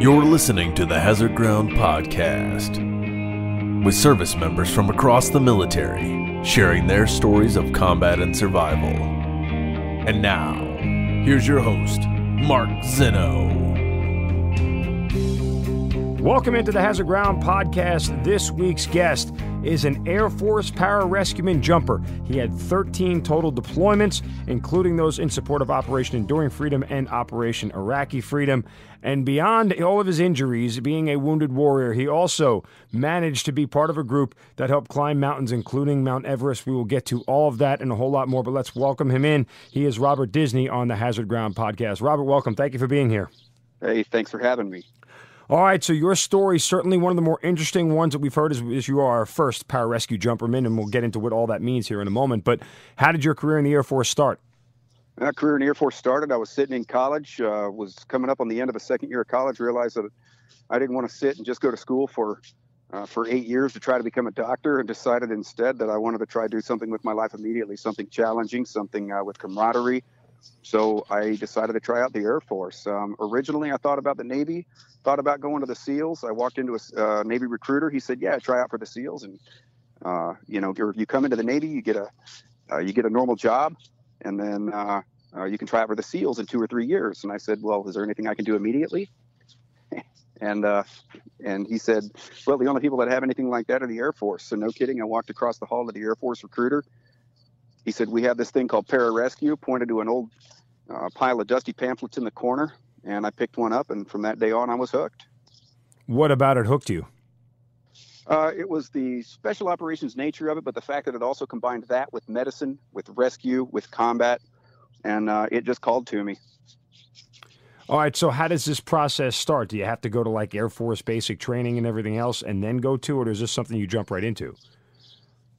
You're listening to the Hazard Ground Podcast with service members from across the military sharing their stories of combat and survival. And now, here's your host, Mark Zeno. Welcome into the Hazard Ground podcast. This week's guest is an Air Force pararescueman jumper. He had 13 total deployments, including those in support of Operation Enduring Freedom and Operation Iraqi Freedom. And beyond all of his injuries, being a wounded warrior, he also managed to be part of a group that helped climb mountains, including Mount Everest. We will get to all of that and a whole lot more, but let's welcome him in. He is Robert Disney on the Hazard Ground podcast. Robert, welcome. Thank you for being here. Hey, thanks for having me. All right, so your story certainly one of the more interesting ones that we've heard is, is you are our first pararescue jumperman, and we'll get into what all that means here in a moment. But how did your career in the Air Force start? My career in the Air Force started. I was sitting in college, uh, was coming up on the end of the second year of college, realized that I didn't want to sit and just go to school for uh, for eight years to try to become a doctor, and decided instead that I wanted to try to do something with my life immediately, something challenging, something uh, with camaraderie, so I decided to try out the Air Force. Um, originally, I thought about the Navy, thought about going to the SEALs. I walked into a uh, Navy recruiter. He said, "Yeah, try out for the SEALs." And uh, you know, if you come into the Navy, you get a uh, you get a normal job, and then uh, uh, you can try out for the SEALs in two or three years. And I said, "Well, is there anything I can do immediately?" and uh, and he said, "Well, the only people that have anything like that are the Air Force." So no kidding, I walked across the hall to the Air Force recruiter he said, We have this thing called pararescue, pointed to an old uh, pile of dusty pamphlets in the corner. And I picked one up, and from that day on, I was hooked. What about it hooked you? Uh, it was the special operations nature of it, but the fact that it also combined that with medicine, with rescue, with combat, and uh, it just called to me. All right, so how does this process start? Do you have to go to like Air Force basic training and everything else and then go to it, or is this something you jump right into?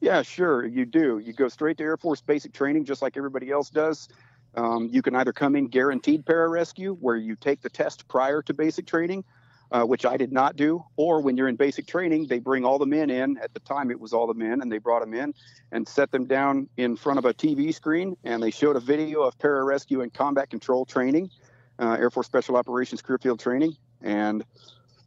Yeah, sure, you do. You go straight to Air Force basic training just like everybody else does. Um, you can either come in guaranteed pararescue, where you take the test prior to basic training, uh, which I did not do, or when you're in basic training, they bring all the men in. At the time, it was all the men, and they brought them in and set them down in front of a TV screen, and they showed a video of pararescue and combat control training, uh, Air Force Special Operations Career Field training, and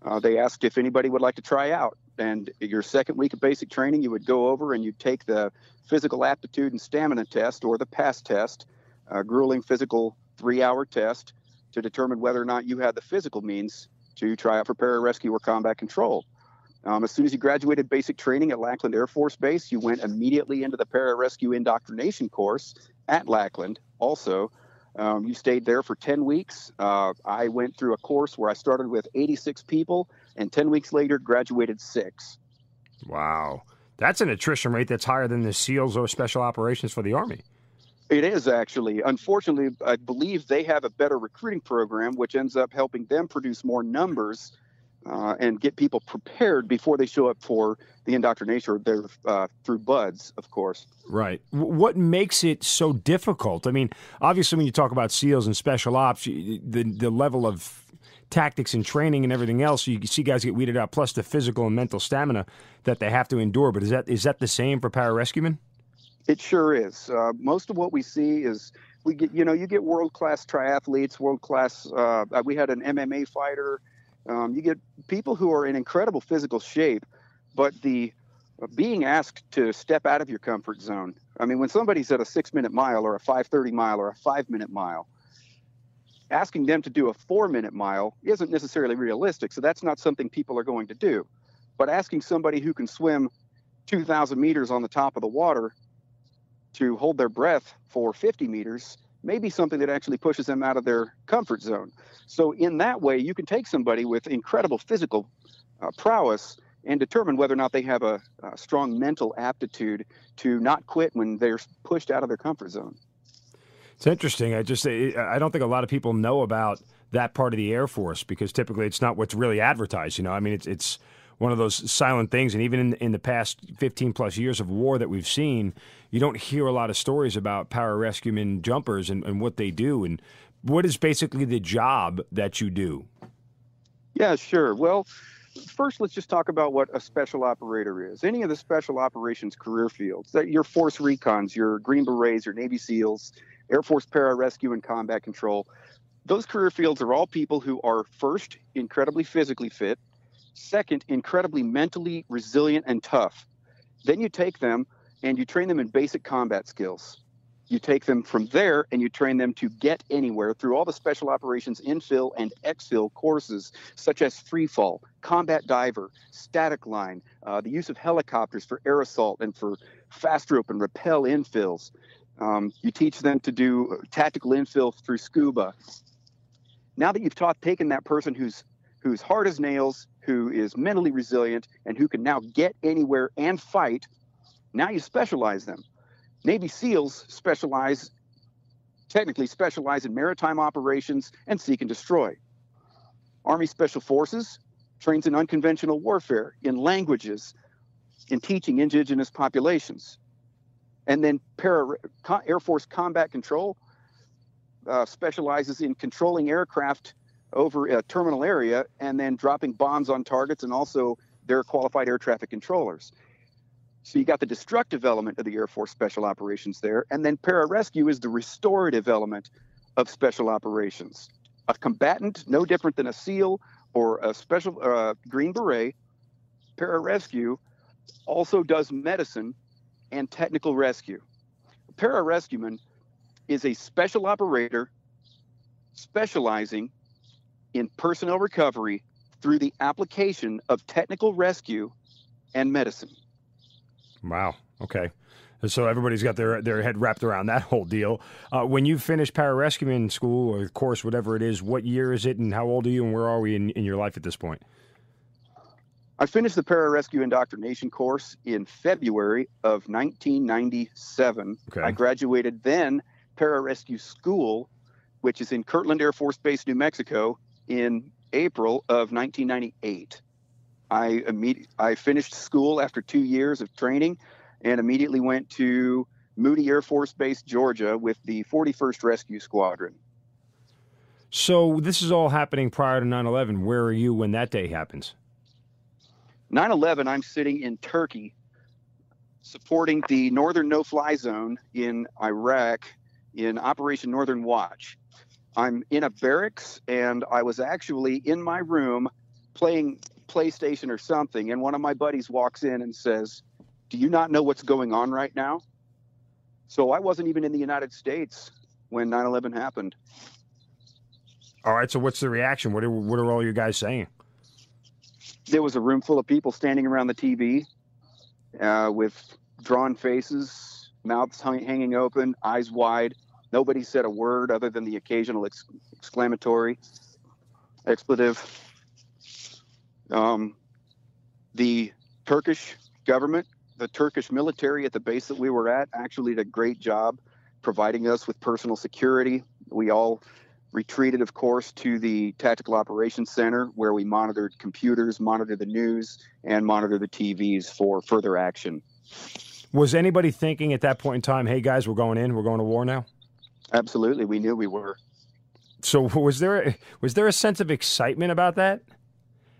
uh, they asked if anybody would like to try out. And your second week of basic training, you would go over and you'd take the physical aptitude and stamina test or the PASS test, a grueling physical three hour test to determine whether or not you had the physical means to try out for pararescue or combat control. Um, as soon as you graduated basic training at Lackland Air Force Base, you went immediately into the pararescue indoctrination course at Lackland also, um, you stayed there for 10 weeks. Uh, I went through a course where I started with 86 people and 10 weeks later graduated six. Wow. That's an attrition rate that's higher than the SEALs or special operations for the Army. It is actually. Unfortunately, I believe they have a better recruiting program, which ends up helping them produce more numbers uh, and get people prepared before they show up for the indoctrination or uh, through BUD/S, of course. Right. What makes it so difficult? I mean, obviously, when you talk about SEALs and special ops, the the level of tactics and training and everything else, you see guys get weeded out, plus the physical and mental stamina that they have to endure. But is that is that the same for pararescuemen? It sure is. Uh, most of what we see is we get, you know, you get world class triathletes, world class. Uh, we had an MMA fighter um, you get people who are in incredible physical shape, but the uh, being asked to step out of your comfort zone. I mean, when somebody's at a six minute mile or a 530 mile or a five minute mile, asking them to do a four minute mile isn't necessarily realistic. So that's not something people are going to do. But asking somebody who can swim 2,000 meters on the top of the water to hold their breath for 50 meters may be something that actually pushes them out of their comfort zone. So, in that way, you can take somebody with incredible physical uh, prowess and determine whether or not they have a, a, strong mental aptitude to not quit when they're pushed out of their comfort zone. It's interesting. I just I don't think a lot of people know about that part of the Air Force because typically it's not what's really advertised. You know, I mean, it's it's one of those silent things. And even in, in the past 15 plus years of war that we've seen, you don't hear a lot of stories about pararescuemen jumpers and, and what they do. And what is basically the job that you do? Yeah, sure. Well, first let's just talk about what a special operator is. Any of the special operations career fields, that your force recons, your Green Berets, your Navy SEALs, Air Force pararescue and combat control, those career fields are all people who are first incredibly physically fit, second incredibly mentally resilient and tough. Then you take them and you train them in basic combat skills. You take them from there and you train them to get anywhere through all the special operations infill and exfil courses, such as free fall, combat diver, static line, uh, the use of helicopters for air assault and for fast rope and rappel infills. Um, you teach them to do tactical infill through scuba. Now that you've taught, taken that person who's who's hard as nails, who is mentally resilient, and who can now get anywhere and fight, now you specialize them. Navy SEALs specialize, technically specialize in maritime operations and seek and destroy. Army Special Forces trains in unconventional warfare, in languages, in teaching indigenous populations. And then para, Air Force Combat Control uh, specializes in controlling aircraft over a terminal area and then dropping bombs on targets and also they're qualified air traffic controllers. So you got the destructive element of the Air Force Special Operations there, and then pararescue is the restorative element of special operations. A combatant, no different than a SEAL or a special uh, Green Beret, pararescue also does medicine and technical rescue. A pararescueman is a special operator specializing in personnel recovery through the application of technical rescue and medicine. Wow. Okay. So everybody's got their their head wrapped around that whole deal. Uh, when you finish pararescuing school or course, whatever it is, what year is it, and how old are you, and where are we in, in your life at this point? I finished the pararescue indoctrination course in February of 1997. Okay. I graduated then pararescue school, which is in Kirtland Air Force Base, New Mexico, in April of 1998. I immediately I finished school after two years of training, and immediately went to Moody Air Force Base, Georgia, with the 41st Rescue Squadron. So this is all happening prior to 9/11. Where are you when that day happens? 9/11. I'm sitting in Turkey, supporting the Northern No-Fly Zone in Iraq in Operation Northern Watch. I'm in a barracks, and I was actually in my room playing PlayStation or something, and one of my buddies walks in and says, Do you not know what's going on right now? So I wasn't even in the United States when 9 11 happened. All right. So what's the reaction? What are, what are all you guys saying? There was a room full of people standing around the TV uh, with drawn faces, mouths hung, hanging open, eyes wide. Nobody said a word other than the occasional ex- exclamatory expletive. Um, the Turkish government, the Turkish military at the base that we were at, actually did a great job providing us with personal security. We all retreated, of course, to the Tactical Operations Center where we monitored computers, monitored the news, and monitored the TVs for further action. Was anybody thinking at that point in time, hey guys, we're going in, we're going to war now? Absolutely. We knew we were. So was there was there a sense of excitement about that?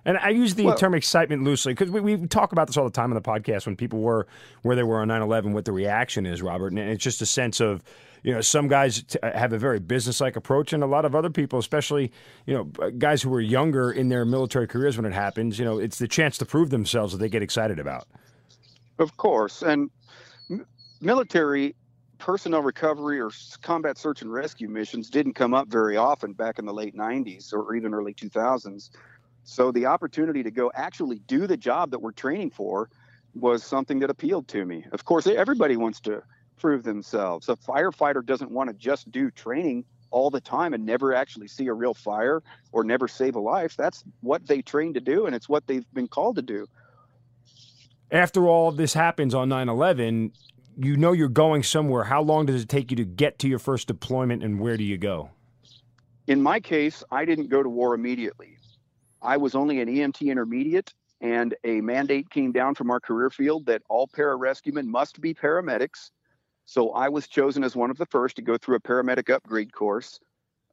And I use the well, term excitement loosely because we, we talk about this all the time on the podcast when people were where they were on 9 11, what the reaction is, Robert. And it's just a sense of, you know, some guys t- uh, have a very business like approach, and a lot of other people, especially, you know, uh, guys who were younger in their military careers when it happens, you know, it's the chance to prove themselves that they get excited about. Of course. And military personnel recovery or combat search and rescue missions didn't come up very often back in the late 90s or even early 2000s. So the opportunity to go actually do the job that we're training for was something that appealed to me. Of course, everybody wants to prove themselves. A firefighter doesn't want to just do training all the time and never actually see a real fire or never save a life. That's what they train to do, and it's what they've been called to do. After all this happens on 9 11, you know you're going somewhere. How long does it take you to get to your first deployment, and where do you go? In my case, I didn't go to war immediately. I was only an EMT intermediate, and a mandate came down from our career field that all pararescuemen must be paramedics. So I was chosen as one of the first to go through a paramedic upgrade course.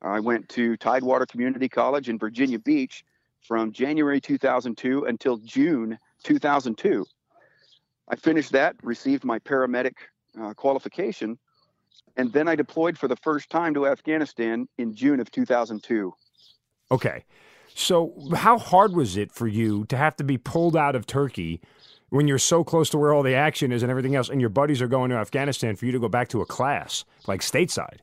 I went to Tidewater Community College in Virginia Beach from January 2002 until June 2002. I finished that, received my paramedic uh, qualification, And then I deployed for the first time to Afghanistan in June of 2002. Okay. So, how hard was it for you to have to be pulled out of Turkey when you're so close to where all the action is and everything else, and your buddies are going to Afghanistan for you to go back to a class, like stateside?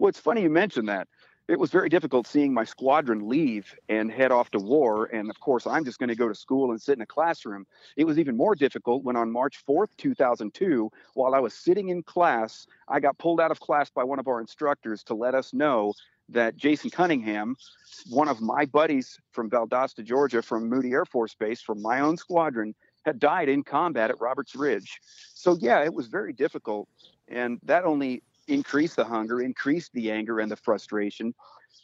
Well, it's funny you mentioned that. It was very difficult seeing my squadron leave and head off to war. And of course, I'm just going to go to school and sit in a classroom. It was even more difficult when on March 4th, 2002, while I was sitting in class, I got pulled out of class by one of our instructors to let us know that Jason Cunningham, one of my buddies from Valdosta, Georgia, from Moody Air Force Base, from my own squadron, had died in combat at Roberts Ridge. So, yeah, it was very difficult. And that only increased the hunger, increased the anger and the frustration.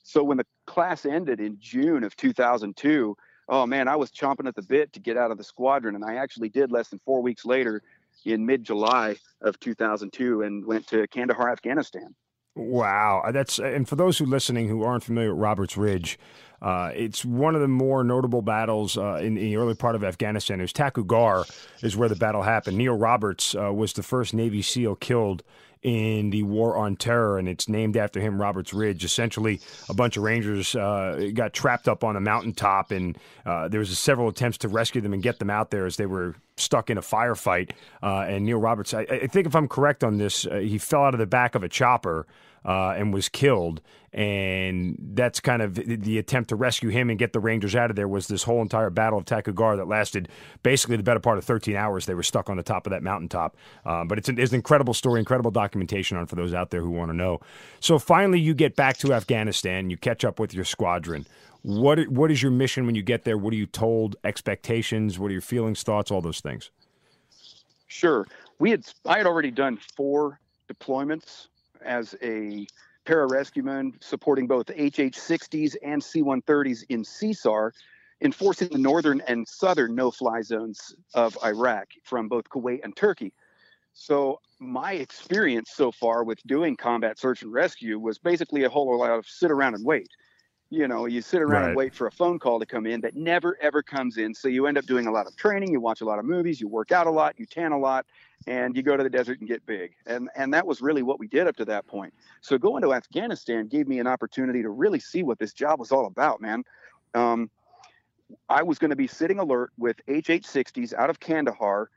So, when the class ended in June of 2002, oh man, I was chomping at the bit to get out of the squadron. And I actually did less than four weeks later in mid July of 2002 and went to Kandahar, Afghanistan. Wow, uh, that's and for those who listening who aren't familiar with Roberts Ridge, uh, it's one of the more notable battles uh, in, in, the early part of Afghanistan. It was Takur Ghar is where the battle happened. Neil Roberts uh, was the first Navy SEAL killed in the War on Terror, and it's named after him, Roberts Ridge. Essentially, a bunch of Rangers uh, got trapped up on a mountaintop, and uh, there was several attempts to rescue them and get them out there as they were stuck in a firefight. Uh, and Neil Roberts, I, I, think if I'm correct on this, uh, he fell out of the back of a chopper uh, and was killed. And that's kind of the attempt to rescue him and get the Rangers out of there was this whole entire battle of Takur Ghar that lasted basically the better part of 13 hours. They were stuck on the top of that mountaintop. Um, but it's an, it's an incredible story, incredible documentation on for those out there who want to know. So finally, you get back to Afghanistan, you catch up with your squadron. What what is your mission when you get there? What are you told? Expectations? What are your feelings, thoughts, all those things? Sure. We had I had already done four deployments as a pararescueman supporting both HH-60s and C-130s in CSAR, enforcing the northern and southern no-fly zones of Iraq from both Kuwait and Turkey. So my experience so far with doing combat search and rescue was basically a whole lot of sit around and wait you know, you sit around right. and wait for a phone call to come in that never ever comes in. So you end up doing a lot of training, you watch a lot of movies, you work out a lot, you tan a lot, and you go to the desert and get big. And and that was really what we did up to that point. So going to Afghanistan gave me an opportunity to really see what this job was all about, man. Um, I was going to be sitting alert with HH-60s out of Kandahar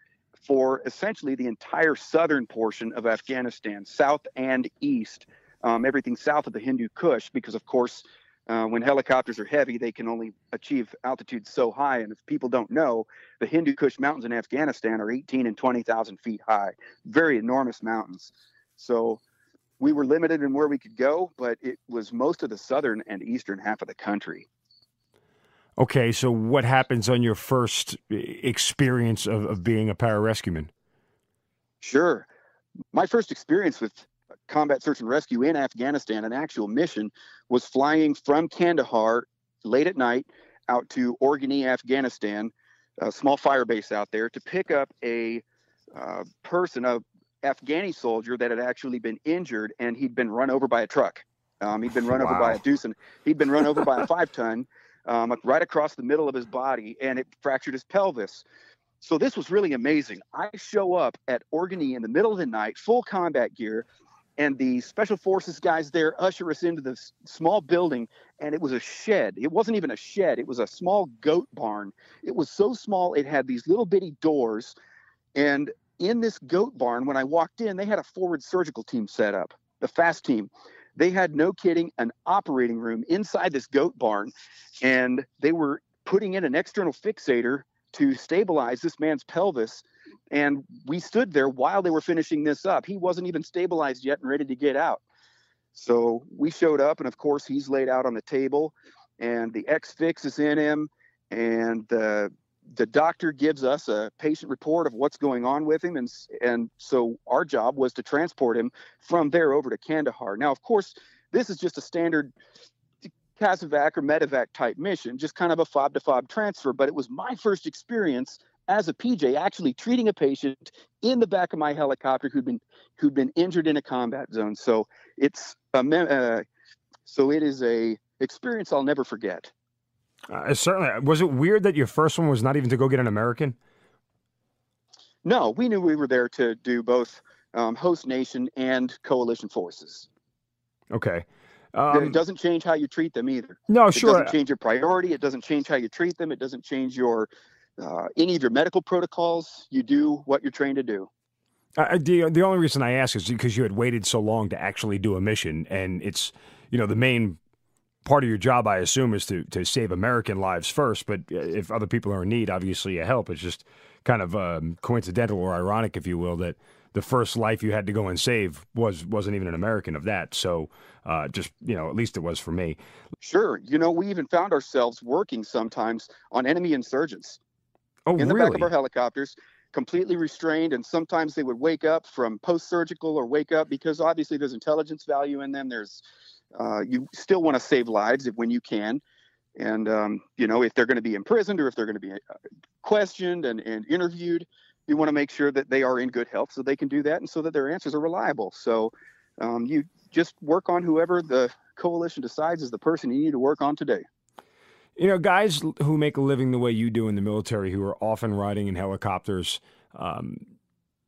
for essentially the entire southern portion of Afghanistan, south and east, um, everything south of the Hindu Kush, because of course uh, when helicopters are heavy, they can only achieve altitudes so high. And if people don't know, the Hindu Kush Mountains in Afghanistan are 18 and 20,000 feet high, very enormous mountains. So we were limited in where we could go, but it was most of the southern and eastern half of the country. Okay, so what happens on your first experience of, of being a pararescueman? Sure. My first experience with combat search and rescue in Afghanistan, an actual mission, was flying from Kandahar late at night out to Orgun-E, Afghanistan, a small fire base out there, to pick up a uh, person, a Afghani soldier that had actually been injured and he'd been run over by a truck. Um, he'd been run wow. over by a deuce and he'd been run over by a five ton um, right across the middle of his body and it fractured his pelvis. So this was really amazing. I show up at Orgun-E in the middle of the night, full combat gear, and the special forces guys there usher us into this small building and it was a shed. It wasn't even a shed. It was a small goat barn. It was so small it had these little bitty doors. And in this goat barn when i walked in they had a forward surgical team set up the fast team. They had no kidding an operating room inside this goat barn and they were putting in an external fixator to stabilize this man's pelvis and we stood there while they were finishing this up. He wasn't even stabilized yet and ready to get out. So we showed up, and of course, he's laid out on the table, and the X fix is in him, and the the doctor gives us a patient report of what's going on with him, and and so our job was to transport him from there over to Kandahar. Now, of course, this is just a standard CASEVAC or medevac type mission, just kind of a fob to fob transfer. But it was my first experience as a PJ actually treating a patient in the back of my helicopter who'd been who'd been injured in a combat zone. So it's a uh, so it is a experience I'll never forget. Uh, certainly, was it weird that your first one was not even to go get an American? No, we knew we were there to do both um, host nation, and coalition forces. Okay. Um, it doesn't change how you treat them either. No, it sure. It doesn't change your priority. It doesn't change how you treat them. It doesn't change your uh, any of your medical protocols. You do what you're trained to do. Uh, the the only reason I ask is because you had waited so long to actually do a mission, and it's you know the main part of your job, I assume, is to to save American lives first. But uh, if other people are in need, obviously you help. It's just kind of um, coincidental or ironic, if you will, that the first life you had to go and save was wasn't even an American of that. So uh, just you know, at least it was for me. Sure, you know, we even found ourselves working sometimes on enemy insurgents. Oh, in the really? back of our helicopters, completely restrained, and sometimes they would wake up from post-surgical or wake up because obviously there's intelligence value in them. There's uh, you still want to save lives if, when you can. And, um, you know, if they're going to be imprisoned or if they're going to be uh, questioned and, and interviewed, you want to make sure that they are in good health so they can do that and so that their answers are reliable. So um, you just work on whoever the coalition decides is the person you need to work on today. You know, guys who make a living the way you do in the military, who are often riding in helicopters, um,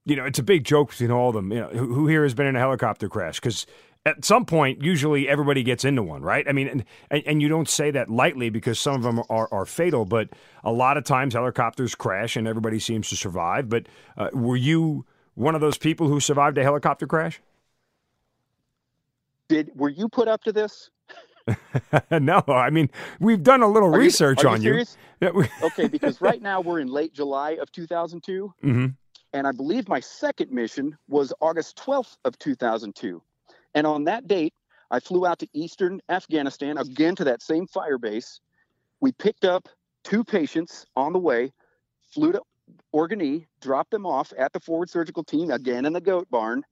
you know, it's a big joke between all of them. You know, who, who here has been in a helicopter crash? Because at some point, usually everybody gets into one, right? I mean, and, and you don't say that lightly because some of them are, are fatal, but a lot of times helicopters crash and everybody seems to survive. But uh, were you one of those people who survived a helicopter crash? Did were you put up to this? no, I mean we've done a little are research you, on you. you. okay, because right now we're in late July of 2002, mm-hmm. and I believe my second mission was August 12th of 2002. And on that date, I flew out to eastern Afghanistan, again to that same fire base. We picked up two patients on the way, flew to Orgun-E, dropped them off at the forward surgical team, again in the goat barn.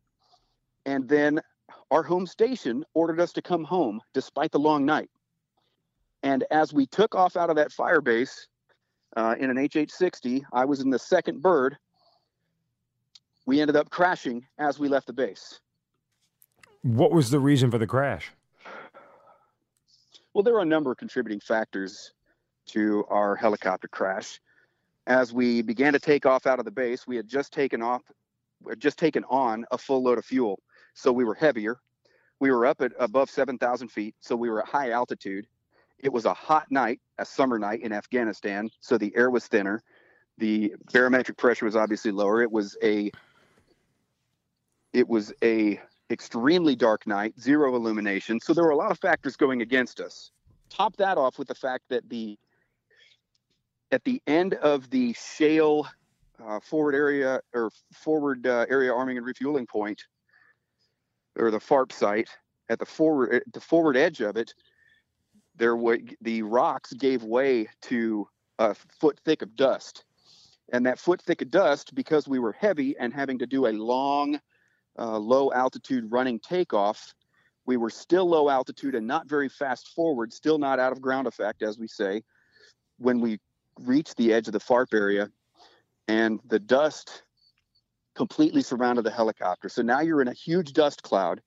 And then our home station ordered us to come home despite the long night. And as we took off out of that fire base uh, in an HH 60, I was in the second bird. We ended up crashing as we left the base. What was the reason for the crash? Well, there are a number of contributing factors to our helicopter crash. As we began to take off out of the base, we had just taken off, just taken on a full load of fuel, so we were heavier. We were up at above 7,000 feet, so we were at high altitude. It was a hot night, a summer night in Afghanistan, so the air was thinner. The barometric pressure was obviously lower. It was a it was a extremely dark night, zero illumination. So there were a lot of factors going against us. Top that off with the fact that the at the end of the shale uh, forward area or forward uh, area arming and refueling point, or the FARP site, at the forward the forward edge of it, there the rocks gave way to a foot thick of dust, and that foot thick of dust, because we were heavy and having to do a long uh, low altitude running takeoff. We were still low altitude and not very fast forward, still not out of ground effect, as we say, when we reached the edge of the FARP area and the dust completely surrounded the helicopter. So now you're in a huge dust cloud.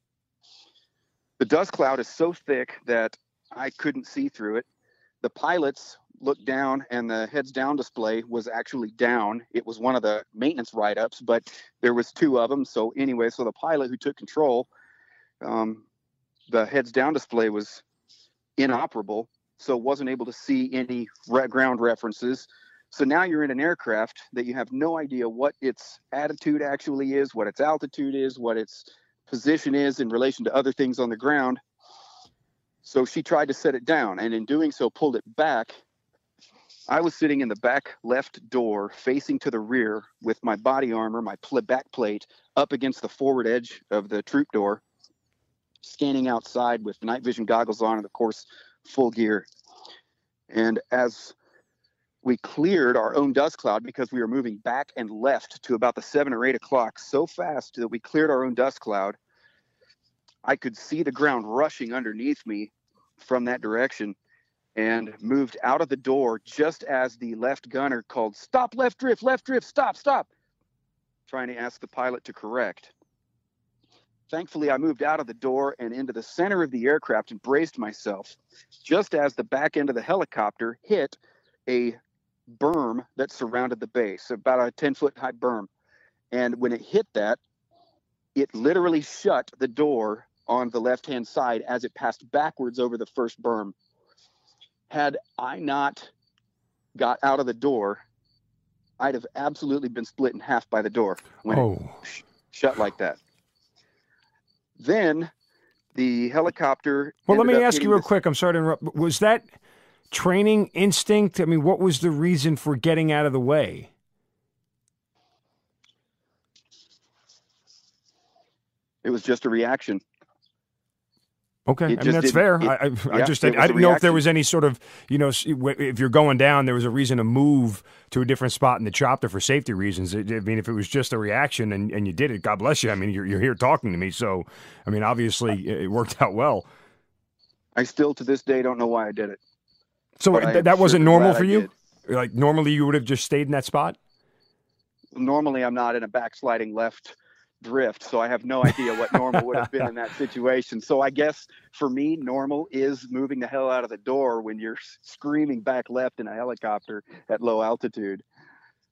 The dust cloud is so thick that I couldn't see through it. The pilots looked down and the heads down display was actually down. It was one of the maintenance write-ups, but there was two of them. So anyway, so the pilot who took control, um, the heads down display was inoperable, so wasn't able to see any re- ground references. So now you're in an aircraft that you have no idea what its attitude actually is, what its altitude is, what its position is in relation to other things on the ground. So she tried to set it down, and in doing so, pulled it back I was sitting in the back left door facing to the rear with my body armor, my pl- back plate up against the forward edge of the troop door, scanning outside with night vision goggles on and, of course, full gear. And as we cleared our own dust cloud because we were moving back and left to about the seven or eight o'clock so fast that we cleared our own dust cloud, I could see the ground rushing underneath me from that direction and moved out of the door just as the left gunner called, Stop, left drift, left drift, stop, stop, trying to ask the pilot to correct. Thankfully, I moved out of the door and into the center of the aircraft and braced myself just as the back end of the helicopter hit a berm that surrounded the base, about a 10 foot high berm. And when it hit that, it literally shut the door on the left hand side as it passed backwards over the first berm. Had I not got out of the door, I'd have absolutely been split in half by the door when Oh, it sh- shut like that. Then the helicopter. well, let me ask you real this- quick. I'm sorry to interrupt. Was that training instinct? I mean, what was the reason for getting out of the way? It was just a reaction. Okay, I mean that's fair. it- I, I, I just it I, didn't know if there was any sort of you know if you're going down, there was a reason to move to a different spot in the chopper for safety reasons. I mean, if it was just a reaction and, and you did it, God bless you. I mean, you're you're here talking to me, so I mean, obviously it it worked out well. I still to this day don't know why I did it. So th- that wasn't sure normal for you. Like normally you would have just stayed in that spot. Normally, I'm not in a backsliding left drift, so I have no idea what normal would have been in that situation. So I guess for me, normal is moving the hell out of the door when you're screaming back left in a helicopter at low altitude.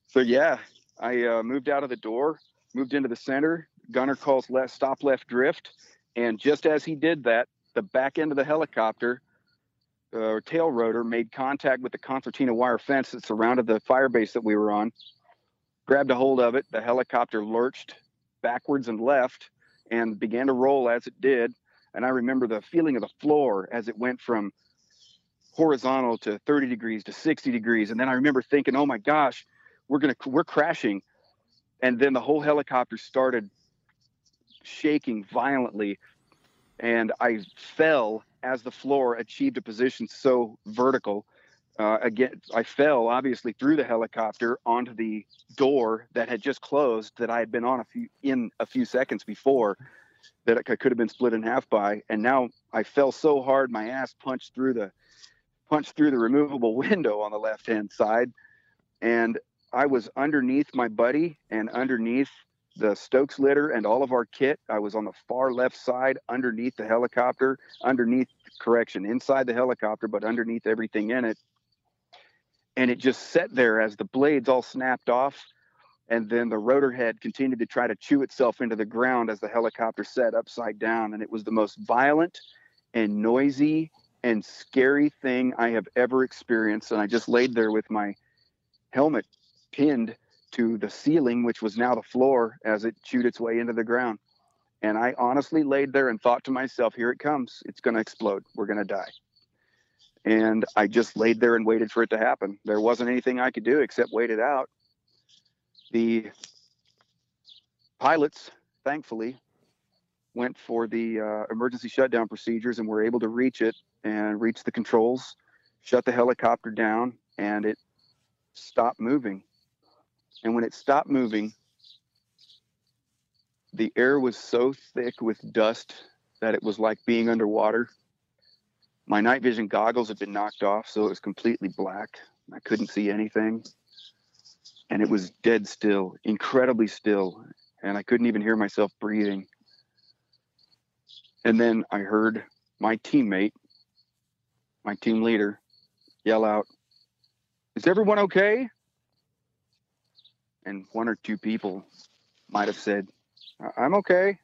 So yeah, I uh, moved out of the door, moved into the center. Gunner calls left, stop left drift, and just as he did that, the back end of the helicopter uh, tail rotor made contact with the concertina wire fence that surrounded the fire base that we were on. Grabbed a hold of it. The helicopter lurched backwards and left and began to roll as it did. And I remember the feeling of the floor as it went from horizontal to 30 degrees to 60 degrees. And then I remember thinking, oh my gosh, we're gonna we're crashing. And then the whole helicopter started shaking violently. And I fell as the floor achieved a position so vertical. Uh, again, I fell obviously through the helicopter onto the door that had just closed that I had been on a few in a few seconds before that I could have been split in half by. And now I fell so hard my ass punched through the punched through the removable window on the left hand side. And I was underneath my buddy and underneath the Stokes litter and all of our kit. I was on the far left side underneath the helicopter, underneath correction, inside the helicopter, but underneath everything in it. And it just sat there as the blades all snapped off. And then the rotor head continued to try to chew itself into the ground as the helicopter set upside down. And it was the most violent and noisy and scary thing I have ever experienced. And I just laid there with my helmet pinned to the ceiling, which was now the floor, as it chewed its way into the ground. And I honestly laid there and thought to myself, here it comes. It's going to explode. We're going to die. And I just laid there and waited for it to happen. There wasn't anything I could do except wait it out. The pilots, thankfully, went for the uh, emergency shutdown procedures and were able to reach it and reach the controls, shut the helicopter down, and it stopped moving. And when it stopped moving, the air was so thick with dust that it was like being underwater. My night vision goggles had been knocked off, so it was completely black. I couldn't see anything. And it was dead still, incredibly still. And I couldn't even hear myself breathing. And then I heard my teammate, my team leader, yell out, Is everyone okay? And one or two people might have said, "I- I'm okay.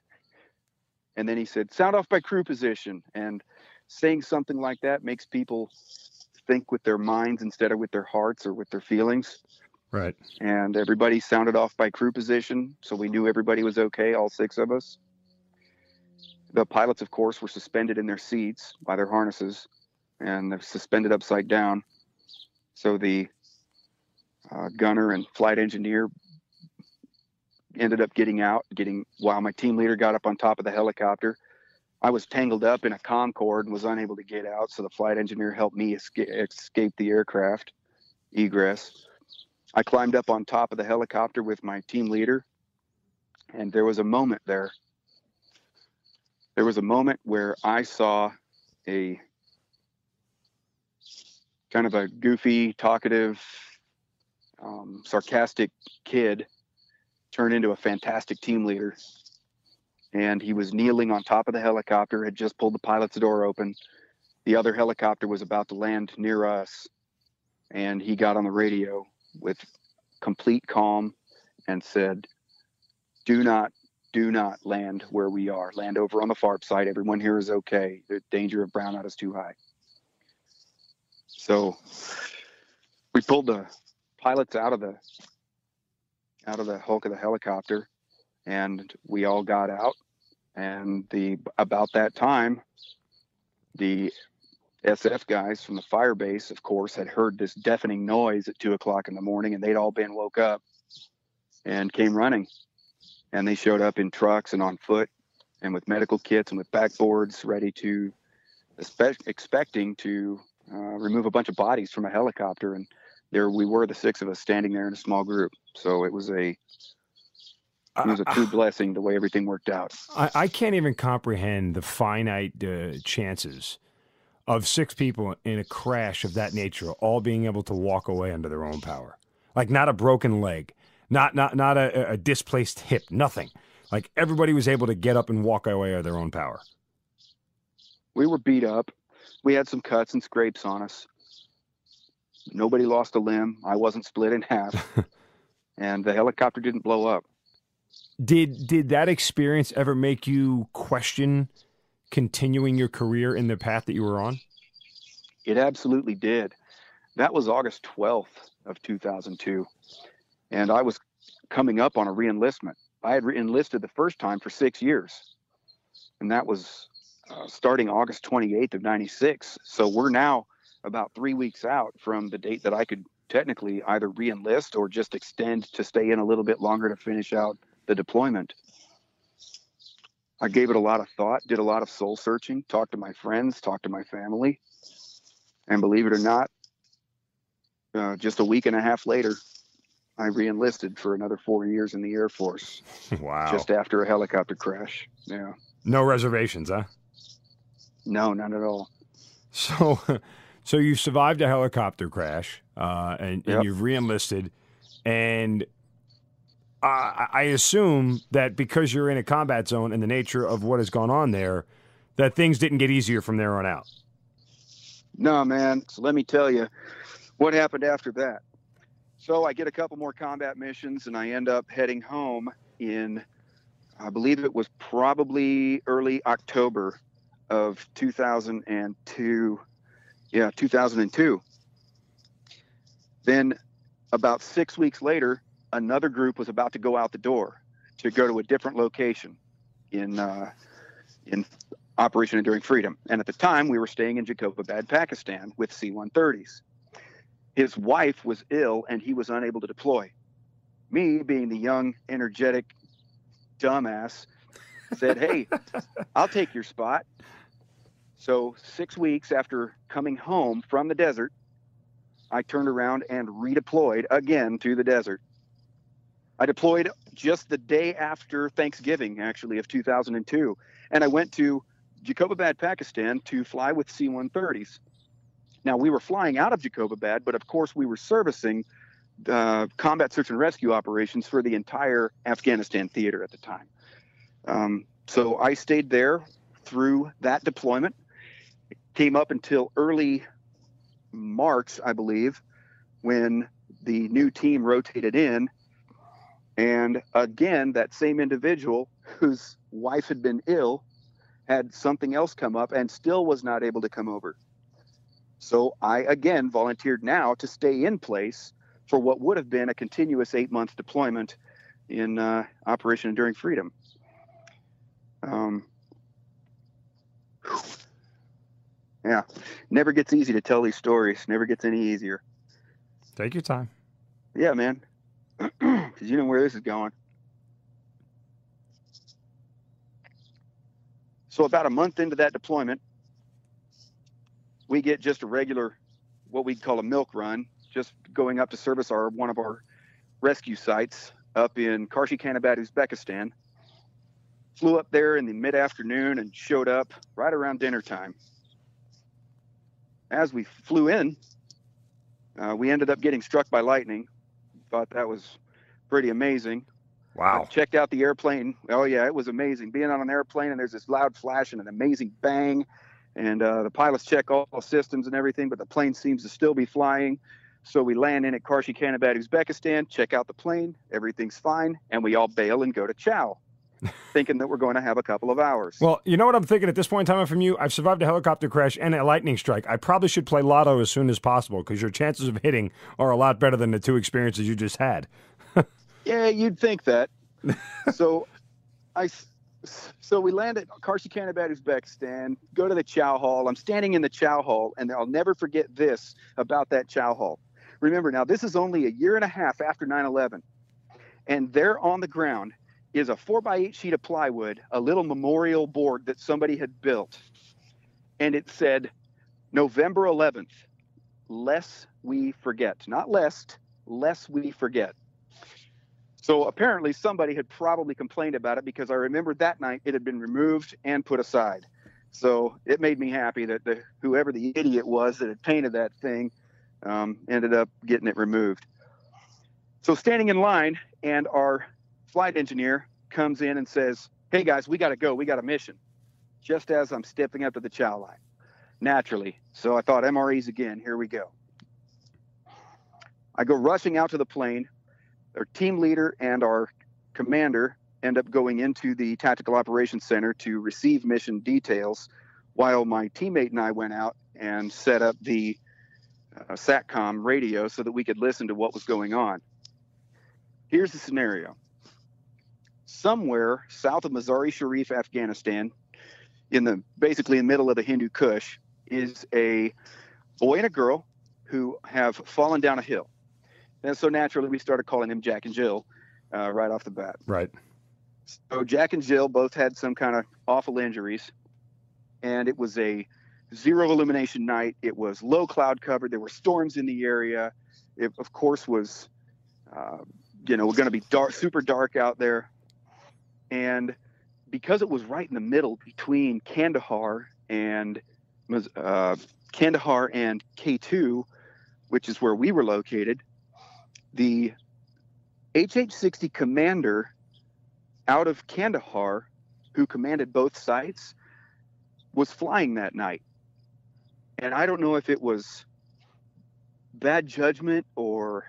And then he said, Sound off by crew position. And saying something like that makes people think with their minds instead of with their hearts or with their feelings. Right. And everybody sounded off by crew position. So we knew everybody was okay, all six of us. The pilots, of course, were suspended in their seats by their harnesses and they're suspended upside down. So the uh, gunner and flight engineer ended up getting out, getting while my team leader got up on top of the helicopter. I was tangled up in a com cord and was unable to get out. So the flight engineer helped me escape, escape the aircraft egress. I climbed up on top of the helicopter with my team leader, and there was a moment there. There was a moment where I saw a kind of a goofy, talkative, um, sarcastic kid turn into a fantastic team leader. And he was kneeling on top of the helicopter, had just pulled the pilot's door open. The other helicopter was about to land near us. And he got on the radio with complete calm and said, Do not do not land where we are. Land over on the FARP side. Everyone here is okay. The danger of brownout is too high. So we pulled the pilots out of the out of the hulk of the helicopter, and we all got out. And the about that time, the SF guys from the fire base, of course, had heard this deafening noise at two o'clock in the morning, and they'd all been woke up and came running. And they showed up in trucks and on foot, and with medical kits and with backboards, ready to, expect, expecting to uh, remove a bunch of bodies from a helicopter. And there we were, the six of us, standing there in a small group. So it was a it was a true blessing the way everything worked out. I, I can't even comprehend the finite uh, chances of six people in a crash of that nature, all being able to walk away under their own power. Like not a broken leg, not not not a, a displaced hip, nothing. Like everybody was able to get up and walk away of their own power. We were beat up. We had some cuts and scrapes on us. Nobody lost a limb. I wasn't split in half. and the helicopter didn't blow up. Did did that experience ever make you question continuing your career in the path that you were on? It absolutely did. That was August 12th of 2002. And I was coming up on a reenlistment. I had enlisted the first time for six years. And that was uh, starting August 28th of 96. So we're now about three weeks out from the date that I could technically either reenlist or just extend to stay in a little bit longer to finish out the deployment. I gave it a lot of thought, did a lot of soul searching, talked to my friends, talked to my family. And believe it or not, uh, just a week and a half later, I reenlisted for another four years in the Air Force. Wow. Just after a helicopter crash. Yeah. No reservations, huh? No, none at all. So, so you survived a helicopter crash, uh, and, Yep. and you've reenlisted, and I, I assume that because you're in a combat zone and the nature of what has gone on there, that things didn't get easier from there on out. No, man. So let me tell you what happened after that. So I get a couple more combat missions and I end up heading home in, I believe it was probably early October of 2002. Yeah, 2002. Then about six weeks later, another group was about to go out the door to go to a different location in uh, in Operation Enduring Freedom. And at the time, we were staying in Jacobabad, Pakistan with C 130s. His wife was ill and he was unable to deploy. Me, being the young, energetic dumbass, said, Hey, I'll take your spot. So, six weeks after coming home from the desert, I turned around and redeployed again to the desert. I deployed just the day after Thanksgiving, actually, of 2002. And I went to Jacobabad, Pakistan to fly with C 130s. Now, we were flying out of Jacobabad, but of course, we were servicing uh, combat search and rescue operations for the entire Afghanistan theater at the time. Um, so I stayed there through that deployment. Came up until early March, I believe, when the new team rotated in. And again, that same individual whose wife had been ill had something else come up and still was not able to come over. So I again volunteered now to stay in place for what would have been a continuous eight month deployment in uh, Operation Enduring Freedom. Um, yeah, never gets easy to tell these stories. Never gets any easier. Take your time. Yeah, man. Because you know where this is going. So about a month into that deployment, we get just a regular, what we'd call a milk run, just going up to service our one of our rescue sites up in Karshi-Khanabad, Uzbekistan. Flew up there in the mid-afternoon and showed up right around dinner time. As we flew in, uh, we ended up getting struck by lightning. Thought that was pretty amazing. Wow. I checked out the airplane. Oh yeah, it was amazing. Being on an airplane and there's this loud flash and an amazing bang, and uh, the pilots check all the systems and everything, but the plane seems to still be flying. So we land in at Karshi Khanabad, Uzbekistan, check out the plane, everything's fine, and we all bail and go to Chow. thinking that we're going to have a couple of hours. Well, you know what I'm thinking at this point in time from you? I've survived a helicopter crash and a lightning strike. I probably should play lotto as soon as possible because your chances of hitting are a lot better than the two experiences you just had. yeah, you'd think that. so I so we land at Karshi Uzbekistan, go to the chow hall. I'm standing in the chow hall, and I'll never forget this about that chow hall. Remember, now this is only a year and a half after 9 11. And they're on the ground is a four by eight sheet of plywood, a little memorial board that somebody had built. And it said, November 11th, less we forget. Not lest, less we forget. So apparently somebody had probably complained about it because I remember that night it had been removed and put aside. So it made me happy that the whoever the idiot was that had painted that thing um, ended up getting it removed. So standing in line, and our flight engineer comes in and says, "Hey guys, we got to go. We got a mission." Just as I'm stepping up to the chow line, naturally. So I thought MREs again. Here we go. I go rushing out to the plane, our team leader and our commander end up going into the tactical operations center to receive mission details while my teammate and I went out and set up the uh, SATCOM radio so that we could listen to what was going on. Here's the scenario. Somewhere south of Mazar-e Sharif, Afghanistan, in the basically in the middle of the Hindu Kush, is a boy and a girl who have fallen down a hill. And so naturally, we started calling them Jack and Jill uh, right off the bat. Right. So Jack and Jill both had some kind of awful injuries, and it was a zero illumination night. It was low cloud cover. There were storms in the area. It, of course, was uh, you know going to be dark, super dark out there, and because it was right in the middle between Kandahar and uh, Kandahar and K2, which is where we were located, the HH-60 commander out of Kandahar, who commanded both sites, was flying that night. And I don't know if it was bad judgment or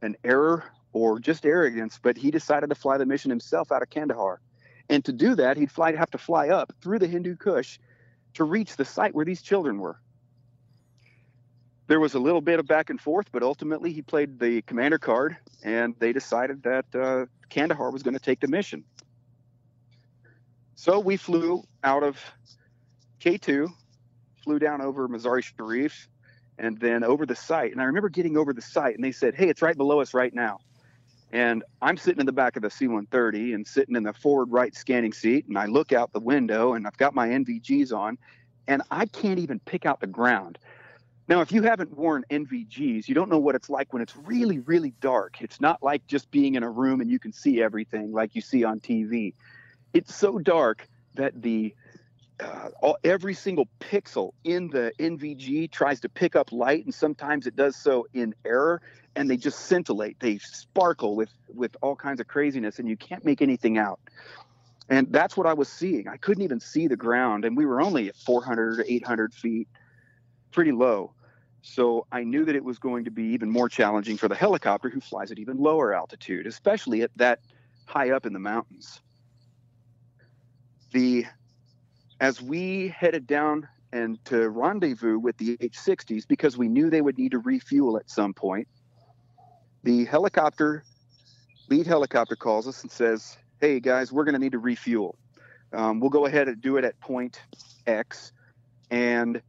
an error or just arrogance, but he decided to fly the mission himself out of Kandahar. And to do that, he'd fly, have to fly up through the Hindu Kush to reach the site where these children were there was a little bit of back and forth, but ultimately he played the commander card, and they decided that uh, Kandahar was going to take the mission. So we flew out of K2, flew down over Mazar-e Sharif, and then over the site. And I remember getting over the site, and they said, "Hey, it's right below us right now." And I'm sitting in the back of the C-130 and sitting in the forward right scanning seat, and I look out the window, and I've got my NVGs on, and I can't even pick out the ground. Now, if you haven't worn NVGs, you don't know what it's like when it's really, really dark. It's not like just being in a room and you can see everything like you see on TV. It's so dark that the uh, all, every single pixel in the NVG tries to pick up light, and sometimes it does so in error, and they just scintillate. They sparkle with with all kinds of craziness, and you can't make anything out. And that's what I was seeing. I couldn't even see the ground, and we were only at 400 or 800 feet pretty low. So I knew that it was going to be even more challenging for the helicopter who flies at even lower altitude, especially at that high up in the mountains. The as we headed down and to rendezvous with the H-60s because we knew they would need to refuel at some point. The helicopter lead helicopter calls us and says, "Hey guys, we're going to need to refuel. Um, we'll go ahead and do it at point X, and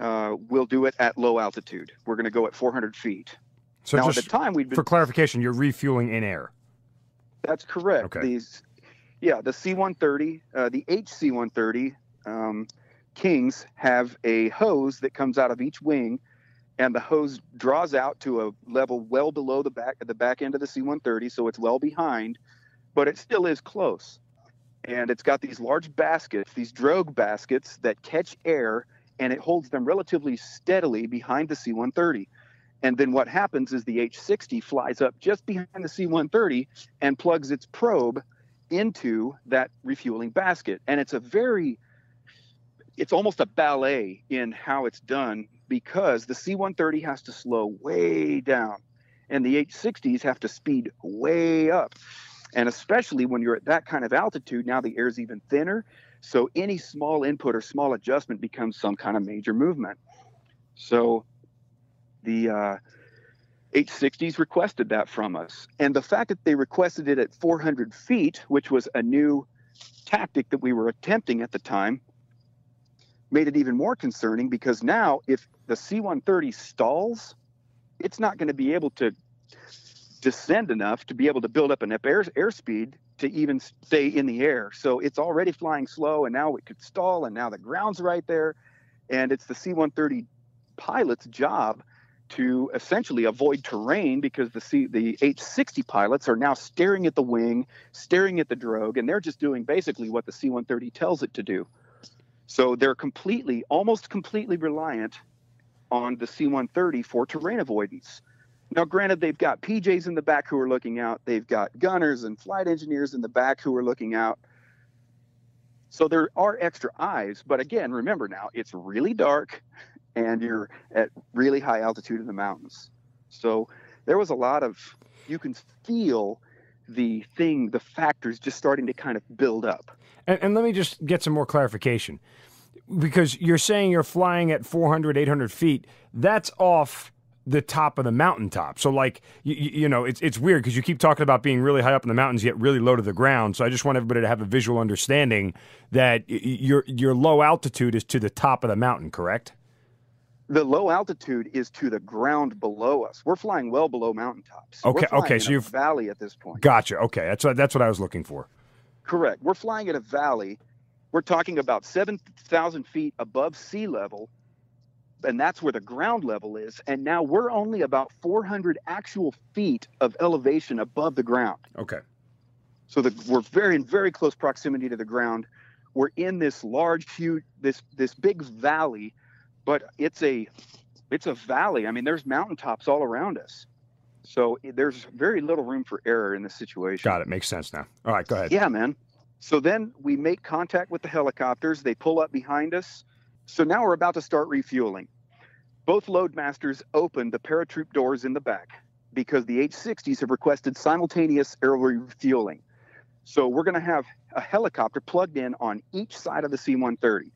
uh, we'll do it at low altitude. We're going to go at 400 feet. So now, at the time, we'd been, for clarification, you're refueling in air. That's correct. Okay. These, yeah, the C-130, uh, the HC-130 um, Kings have a hose that comes out of each wing, and the hose draws out to a level well below the back the back end of the C-130, so it's well behind, but it still is close. And it's got these large baskets, these drogue baskets that catch air and it holds them relatively steadily behind the C 130. And then what happens is the H 60 flies up just behind the C 130 and plugs its probe into that refueling basket. And it's a very, it's almost a ballet in how it's done because the C 130 has to slow way down and the H 60s have to speed way up. And especially when you're at that kind of altitude, now the air's even thinner. So any small input or small adjustment becomes some kind of major movement. So the uh, H60s requested that from us. And the fact that they requested it at 400 feet, which was a new tactic that we were attempting at the time, made it even more concerning because now if the C 130 stalls, it's not going to be able to descend enough to be able to build up enough air airspeed to even stay in the air. So it's already flying slow, and now it could stall, and now the ground's right there, and it's the C-130 pilot's job to essentially avoid terrain because the C, the H-60 pilots are now staring at the wing, staring at the drogue, and they're just doing basically what the C-130 tells it to do. So they're completely, almost completely reliant on the C-130 for terrain avoidance. Now, granted, they've got PJs in the back who are looking out. They've got gunners and flight engineers in the back who are looking out. So there are extra eyes. But again, remember now, it's really dark and you're at really high altitude in the mountains. So there was a lot of, you can feel the thing, the factors just starting to kind of build up. And, and let me just get some more clarification because you're saying you're flying at 400, 800 feet. That's off the top of the mountaintop. So like you, you know, it's it's weird because you keep talking about being really high up in the mountains yet really low to the ground. So I just want everybody to have a visual understanding that your your low altitude is to the top of the mountain, correct? The low altitude is to the ground below us. We're flying well below mountaintops. Okay, okay, so you are valley at this point. Gotcha. Okay, that's what, that's what I was looking for. Correct. We're flying at a valley. We're talking about seven thousand feet above sea level and that's where the ground level is. And now we're only about 400 actual feet of elevation above the ground. Okay. So the, we're very in very close proximity to the ground. We're in this large, huge, this this big valley, but it's a it's a valley. I mean, there's mountaintops all around us. So there's very little room for error in this situation. Got it. Makes sense now. All right, go ahead. Yeah, man. So then we make contact with the helicopters. They pull up behind us. So now we're about to start refueling. Both loadmasters opened the paratroop doors in the back because the H-60s have requested simultaneous aerial refueling. So we're going to have a helicopter plugged in on each side of the C-130.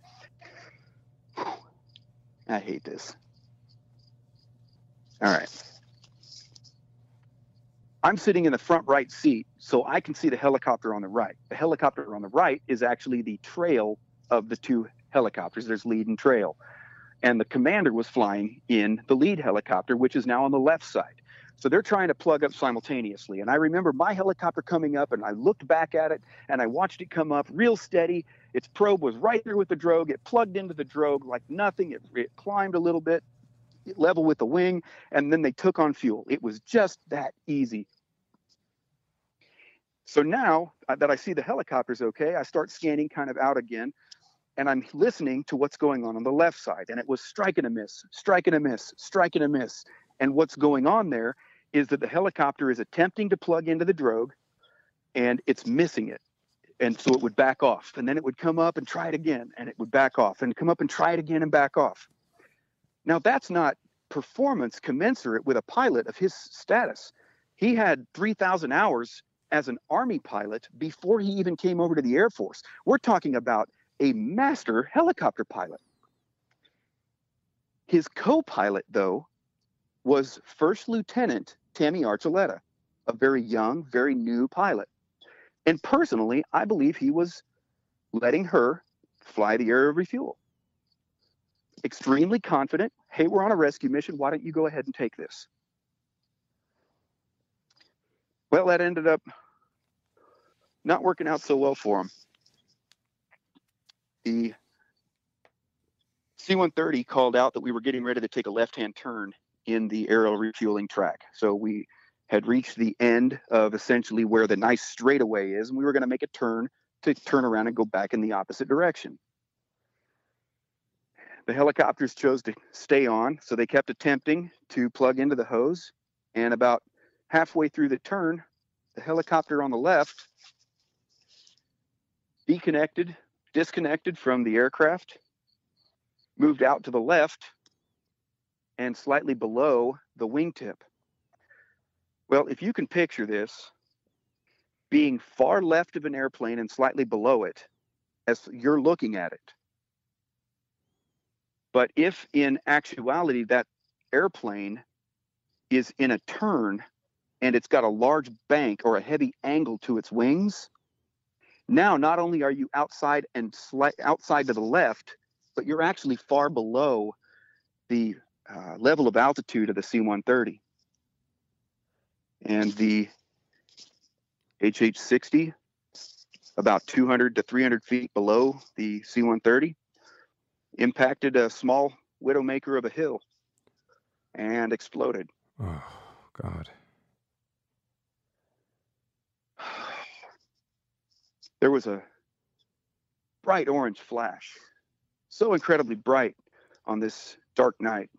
I hate this. All right. I'm sitting in the front right seat, so I can see the helicopter on the right. The helicopter on the right is actually the trail of the two helicopters. There's lead and trail. And the commander was flying in the lead helicopter, which is now on the left side. So they're trying to plug up simultaneously. And I remember my helicopter coming up, and I looked back at it and I watched it come up real steady. Its probe was right there with the drogue. It plugged into the drogue like nothing. It, it climbed a little bit, level with the wing, and then they took on fuel. It was just that easy. So now uh, that I see the helicopter's okay, I start scanning kind of out again and I'm listening to what's going on on the left side. And it was strike and a miss, strike and a miss, strike and a miss. And what's going on there is that the helicopter is attempting to plug into the drogue and it's missing it. And so it would back off. And then it would come up and try it again and it would back off and come up and try it again and back off. Now, that's not performance commensurate with a pilot of his status. He had 3,000 hours as an Army pilot before he even came over to the Air Force. We're talking about a master helicopter pilot. His co pilot, though, was First Lieutenant Tammy Archuleta, a very young, very new pilot. And personally, I believe he was letting her fly the air of refuel. Extremely confident. Hey, we're on a rescue mission. Why don't you go ahead and take this? Well, that ended up not working out so well for him the C-130 called out that we were getting ready to take a left-hand turn in the aerial refueling track. So we had reached the end of essentially where the nice straightaway is, and we were going to make a turn to turn around and go back in the opposite direction. The helicopters chose to stay on, so they kept attempting to plug into the hose. And about halfway through the turn, the helicopter on the left deconnected disconnected from the aircraft, moved out to the left, and slightly below the wingtip. Well, if you can picture this, being far left of an airplane and slightly below it as you're looking at it. But if in actuality that airplane is in a turn and it's got a large bank or a heavy angle to its wings, now not only are you outside and sli- outside to the left, but you're actually far below the uh, level of altitude of the C-130. And the HH-60, about 200 to 300 feet below the C-130, impacted a small widowmaker of a hill and exploded. Oh, God. There was a bright orange flash, so incredibly bright on this dark night.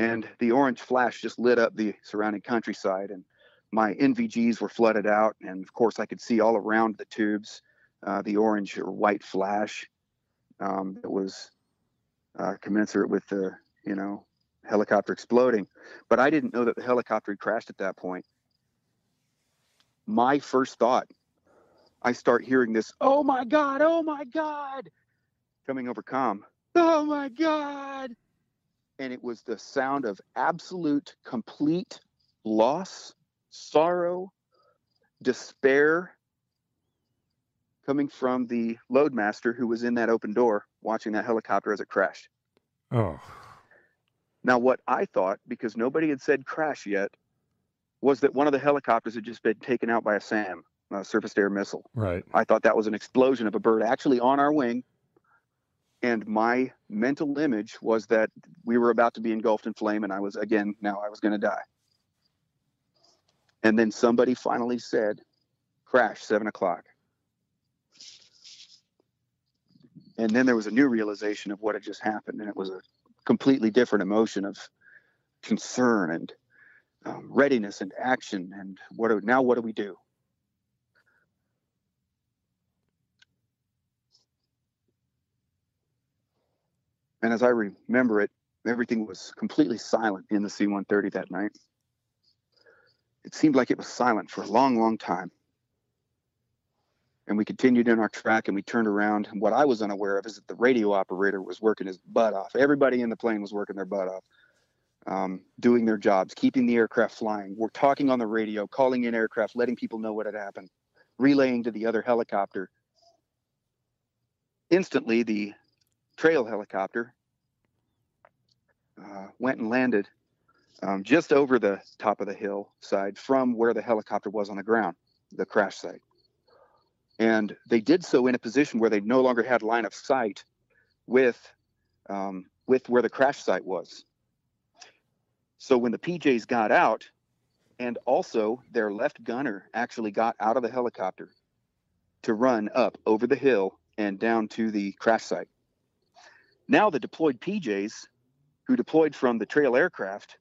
And the orange flash just lit up the surrounding countryside, and my NVGs were flooded out. And of course, I could see all around the tubes uh, the orange or white flash um, that was uh, commensurate with the, you know, helicopter exploding. But I didn't know that the helicopter had crashed at that point. My first thought, I start hearing this, oh my God, oh my God, coming over com. Oh my God. And it was the sound of absolute, complete loss, sorrow, despair coming from the loadmaster who was in that open door watching that helicopter as it crashed. Oh, Now, what I thought, because nobody had said crash yet, was that one of the helicopters had just been taken out by a SAM, a surface to air missile. right. I thought that was an explosion of a bird actually on our wing. And my mental image was that we were about to be engulfed in flame, and I was, again, now I was going to die. And then somebody finally said, crash, seven o'clock. And then there was a new realization of what had just happened, and it was a completely different emotion of concern and um, readiness and action. And what now? What do we do? And as I remember it, everything was completely silent in the C 130 that night. It seemed like it was silent for a long, long time. And we continued in our track and we turned around. And what I was unaware of is that the radio operator was working his butt off. Everybody in the plane was working their butt off, um, doing their jobs, keeping the aircraft flying. We're talking on the radio, calling in aircraft, letting people know what had happened, relaying to the other helicopter. Instantly, the trail helicopter uh, went and landed um, just over the top of the hillside from where the helicopter was on the ground, the crash site. And they did so in a position where they no longer had line of sight with um, with where the crash site was. So when the PJs got out, and also their left gunner actually got out of the helicopter to run up over the hill and down to the crash site. Now the deployed PJs who deployed from the trail aircraft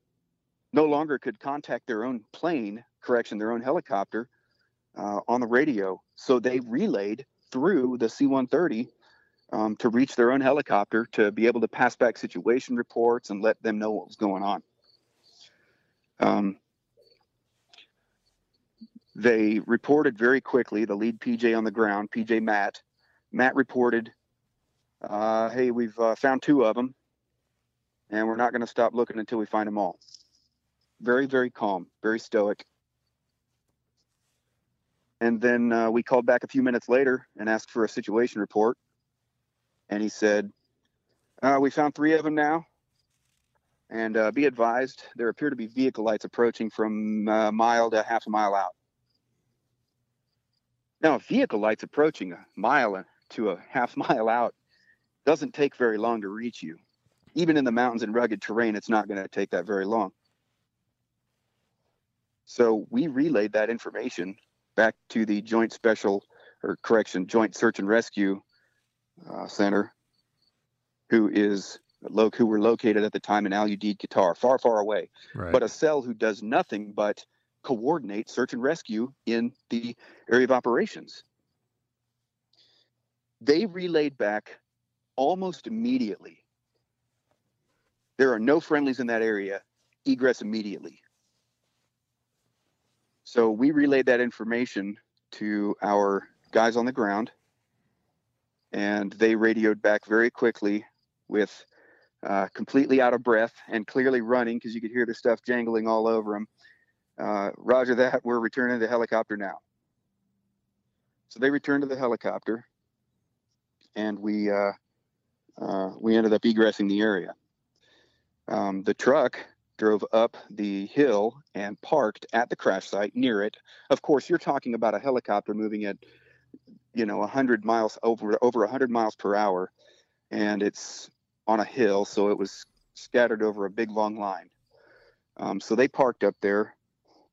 no longer could contact their own plane, correction, their own helicopter uh, on the radio. So they relayed through the C 130 um, to reach their own helicopter to be able to pass back situation reports and let them know what was going on. Um, they reported very quickly, the lead PJ on the ground, PJ Matt. Matt reported, uh, hey, we've uh, found two of them and we're not going to stop looking until we find them all. Very, very calm, very stoic. And then uh, we called back a few minutes later and asked for a situation report. And he said, uh, We found three of them now. And uh, be advised, there appear to be vehicle lights approaching from a mile to half a mile out. Now, vehicle lights approaching a mile to a half mile out doesn't take very long to reach you even in the mountains and rugged terrain, it's not going to take that very long. So we relayed that information back to the Joint Special, or correction, Joint Search and Rescue uh, Center, who is who were located at the time in Al Udeid, Qatar, far, far away, Right. but a cell who does nothing but coordinate search and rescue in the area of operations. They relayed back almost immediately there are no friendlies in that area. Egress immediately. So we relayed that information to our guys on the ground, and they radioed back very quickly with uh, completely out of breath and clearly running because you could hear the stuff jangling all over them. Uh, roger that. We're returning to the helicopter now. So they returned to the helicopter, and we uh, uh, we ended up egressing the area. Um, the truck drove up the hill and parked at the crash site near it. Of course, you're talking about a helicopter moving at, you know, 100 miles over over 100 miles per hour, and it's on a hill, so it was scattered over a big long line. Um, so they parked up there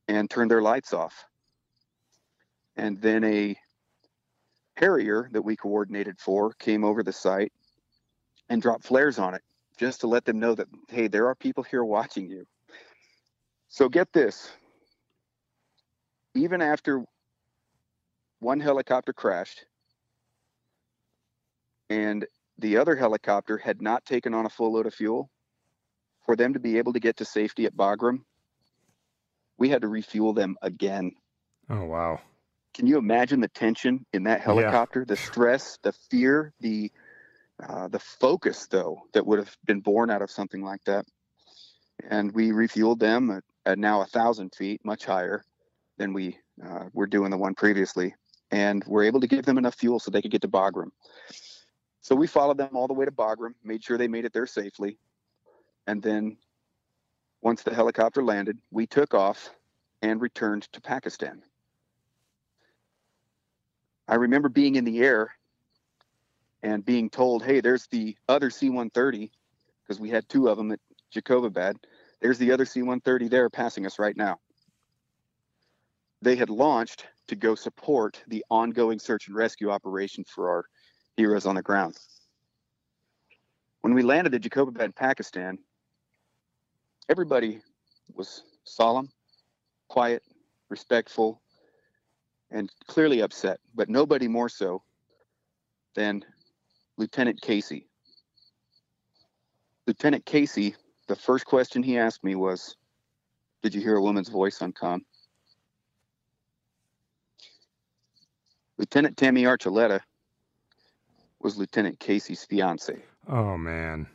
and turned their lights off. And then a Harrier that we coordinated for came over the site and drop flares on it just to let them know that, hey, there are people here watching you. So get this even after one helicopter crashed and the other helicopter had not taken on a full load of fuel, for them to be able to get to safety at Bagram, we had to refuel them again. Oh, wow. Can you imagine the tension in that helicopter, yeah. the stress, the fear, the uh, the focus though that would have been born out of something like that? And we refueled them at, at now a thousand feet, much higher than we uh, were doing the one previously, and we're able to give them enough fuel so they could get to Bagram. So we followed them all the way to Bagram, made sure they made it there safely, and then once the helicopter landed, we took off and returned to Pakistan. I remember being in the air and being told, hey, there's the other C 130, because we had two of them at Jacobabad. There's the other C 130 there passing us right now. They had launched to go support the ongoing search and rescue operation for our heroes on the ground. When we landed at Jacobabad, Pakistan, everybody was solemn, quiet, respectful, and clearly upset, but nobody more so than Lieutenant Casey. Lieutenant Casey, the first question he asked me was, Did you hear a woman's voice on com? Lieutenant Tammy Archuleta was Lieutenant Casey's fiance. Oh, man.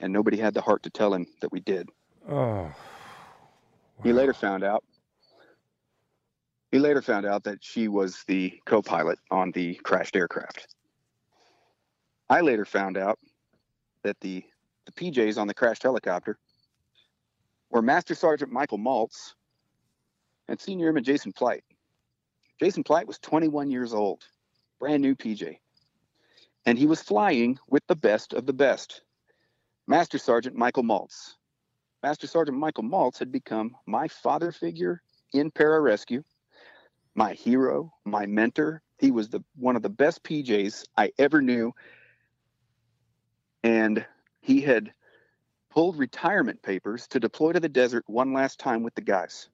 And nobody had the heart to tell him that we did. Oh. Wow. He later found out he later found out that she was the co pilot on the crashed aircraft. I later found out that the, the PJs on the crashed helicopter were Master Sergeant Michael Maltz and Senior Airman Jason Plite. Jason Plite was 21 years old, brand new PJ, and he was flying with the best of the best. Master Sergeant Michael Maltz. Master Sergeant Michael Maltz had become my father figure in pararescue my hero, my mentor. He was the one of the best PJs I ever knew. And he had pulled retirement papers to deploy to the desert one last time with the guys.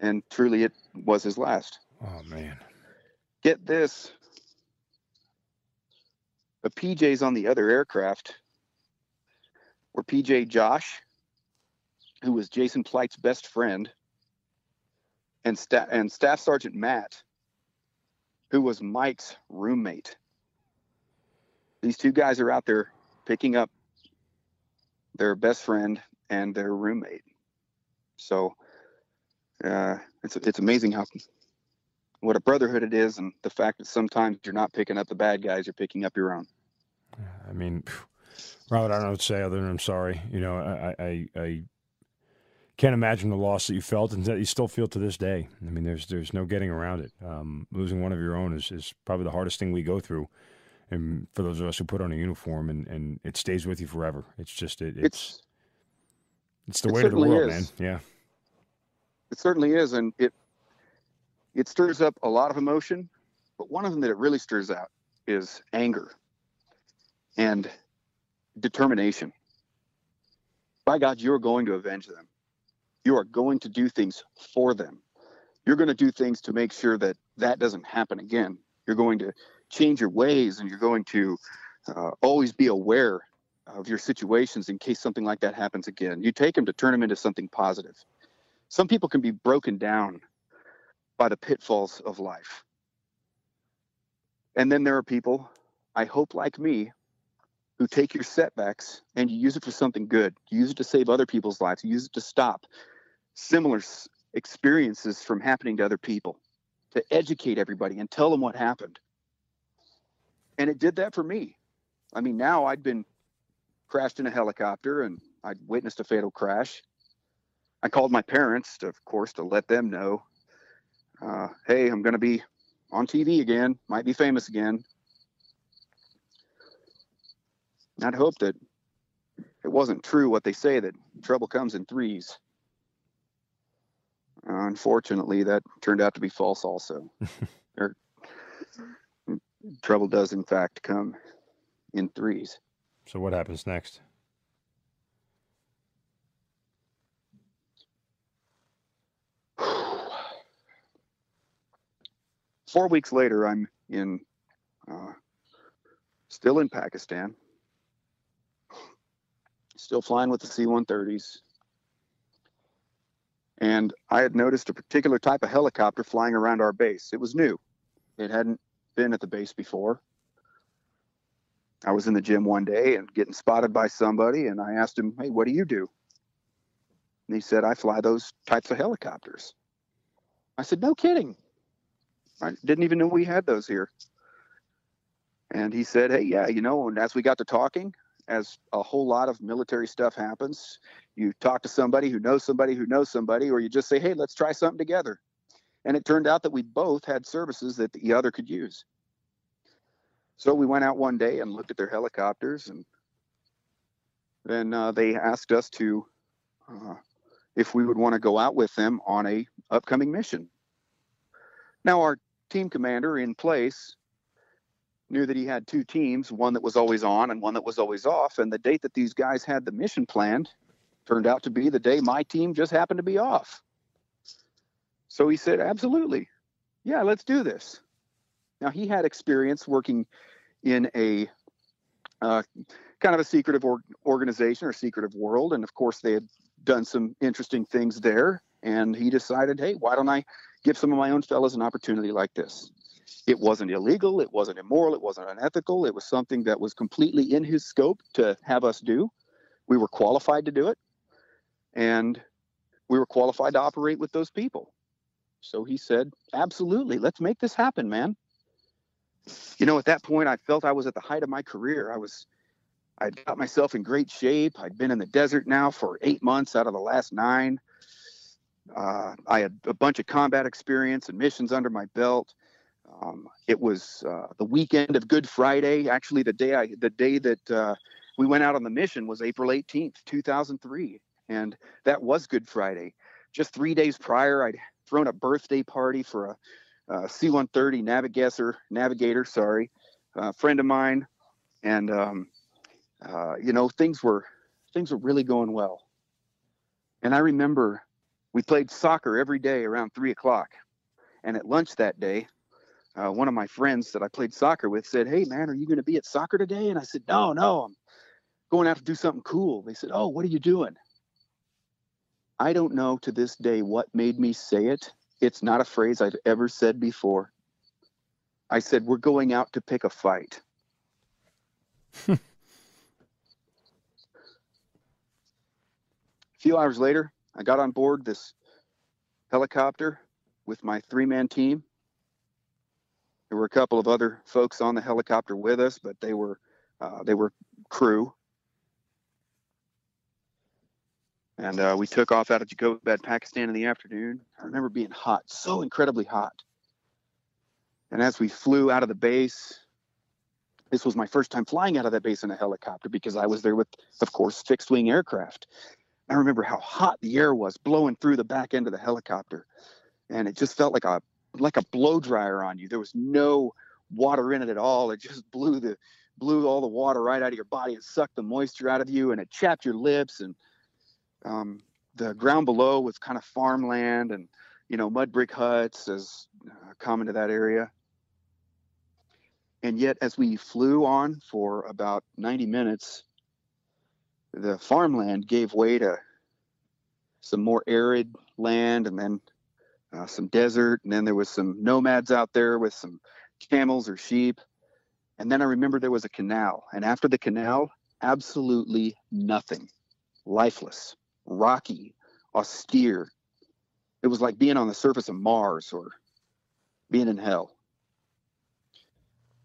And truly it was his last. Oh man. Get this. The PJs on the other aircraft were PJ Josh, who was Jason Plite's best friend, and, sta- and Staff Sergeant Matt, who was Mike's roommate. These two guys are out there picking up their best friend and their roommate. So uh, it's it's amazing how what a brotherhood it is, and the fact that sometimes you're not picking up the bad guys, you're picking up your own. I mean, Robert, I don't know what to say other than I'm sorry. You know, I I, I can't imagine the loss that you felt and that you still feel to this day. I mean, there's there's no getting around it. Um, losing one of your own is, is probably the hardest thing we go through. And for those of us who put on a uniform and, and it stays with you forever. It's just it, it's it's, it's the it weight of the world, is. man. Yeah. It certainly is, and it it stirs up a lot of emotion, but one of them that it really stirs out is anger and determination. By God, you're going to avenge them you are going to do things for them. You're going to do things to make sure that that doesn't happen again. You're going to change your ways and you're going to uh, always be aware of your situations in case something like that happens again. You take them to turn them into something positive. Some people can be broken down by the pitfalls of life. And then there are people, I hope like me, who take your setbacks and you use it for something good. You use it to save other people's lives. You use it to stop similar experiences from happening to other people, to educate everybody and tell them what happened. And it did that for me. I mean, now I'd been crashed in a helicopter and I'd witnessed a fatal crash. I called my parents, to, of course, to let them know, uh, hey, I'm going to be on TV again, might be famous again. I'd hope that it wasn't true what they say that trouble comes in threes. Uh, unfortunately, that turned out to be false also. er, trouble does, in fact, come in threes. So, what happens next? Four weeks later, I'm in, uh, still in Pakistan, still flying with the C 130s. And I had noticed a particular type of helicopter flying around our base. It was new, it hadn't been at the base before. I was in the gym one day and getting spotted by somebody, and I asked him, Hey, what do you do? And he said, I fly those types of helicopters. I said, No kidding. I didn't even know we had those here. And he said, Hey, yeah, you know, and as we got to talking, as a whole lot of military stuff happens, you talk to somebody who knows somebody who knows somebody, or you just say, Hey, let's try something together. And it turned out that we both had services that the other could use. So we went out one day and looked at their helicopters, and then uh, they asked us to, uh, if we would want to go out with them on a upcoming mission. Now our team commander in place knew that he had two teams, one that was always on and one that was always off. And the date that these guys had the mission planned turned out to be the day my team just happened to be off. So he said, Absolutely. Yeah, let's do this. Now, he had experience working in a uh, kind of a secretive or- organization or secretive world. And of course, they had done some interesting things there. And he decided, hey, why don't I give some of my own fellows an opportunity like this? It wasn't illegal, it wasn't immoral, it wasn't unethical. It was something that was completely in his scope to have us do. We were qualified to do it. And we were qualified to operate with those people. So he said, absolutely, let's make this happen, man you know, at that point, I felt I was at the height of my career. I was, I'd got myself in great shape. I'd been in the desert now for eight months out of the last nine. Uh, I had a bunch of combat experience and missions under my belt. Um, it was uh, the weekend of Good Friday. Actually, the day I, the day that uh, we went out on the mission was April 18th, 2003, and that was Good Friday. Just three days prior, I'd thrown a birthday party for a uh, C-130 navigator, navigator, sorry, a friend of mine, and um, uh, you know things were things were really going well. And I remember we played soccer every day around three o'clock, and at lunch that day, uh, one of my friends that I played soccer with said, "Hey man, are you going to be at soccer today?" And I said, "No, no, I'm going out to do something cool." They said, "Oh, what are you doing?" I don't know to this day what made me say it, it's not a phrase I've ever said before. I said, We're going out to pick a fight. a few hours later, I got on board this helicopter with my three man team. There were a couple of other folks on the helicopter with us, but they were uh, they were crew. And uh, we took off out of Jacobabad, Pakistan in the afternoon. I remember being hot, so incredibly hot. And as we flew out of the base, this was my first time flying out of that base in a helicopter because I was there with, of course, fixed wing aircraft. I remember how hot the air was blowing through the back end of the helicopter. And it just felt like a like a blow dryer on you. There was no water in it at all. It just blew the blew all the water right out of your body It sucked the moisture out of you and it chapped your lips and um, the ground below was kind of farmland and you know mud brick huts as uh, common to that area. And yet, as we flew on for about 90 minutes, the farmland gave way to some more arid land, and then uh, some desert, and then there was some nomads out there with some camels or sheep. And then I remember there was a canal, and after the canal, absolutely nothing, lifeless, rocky, austere. It was like being on the surface of Mars or being in hell.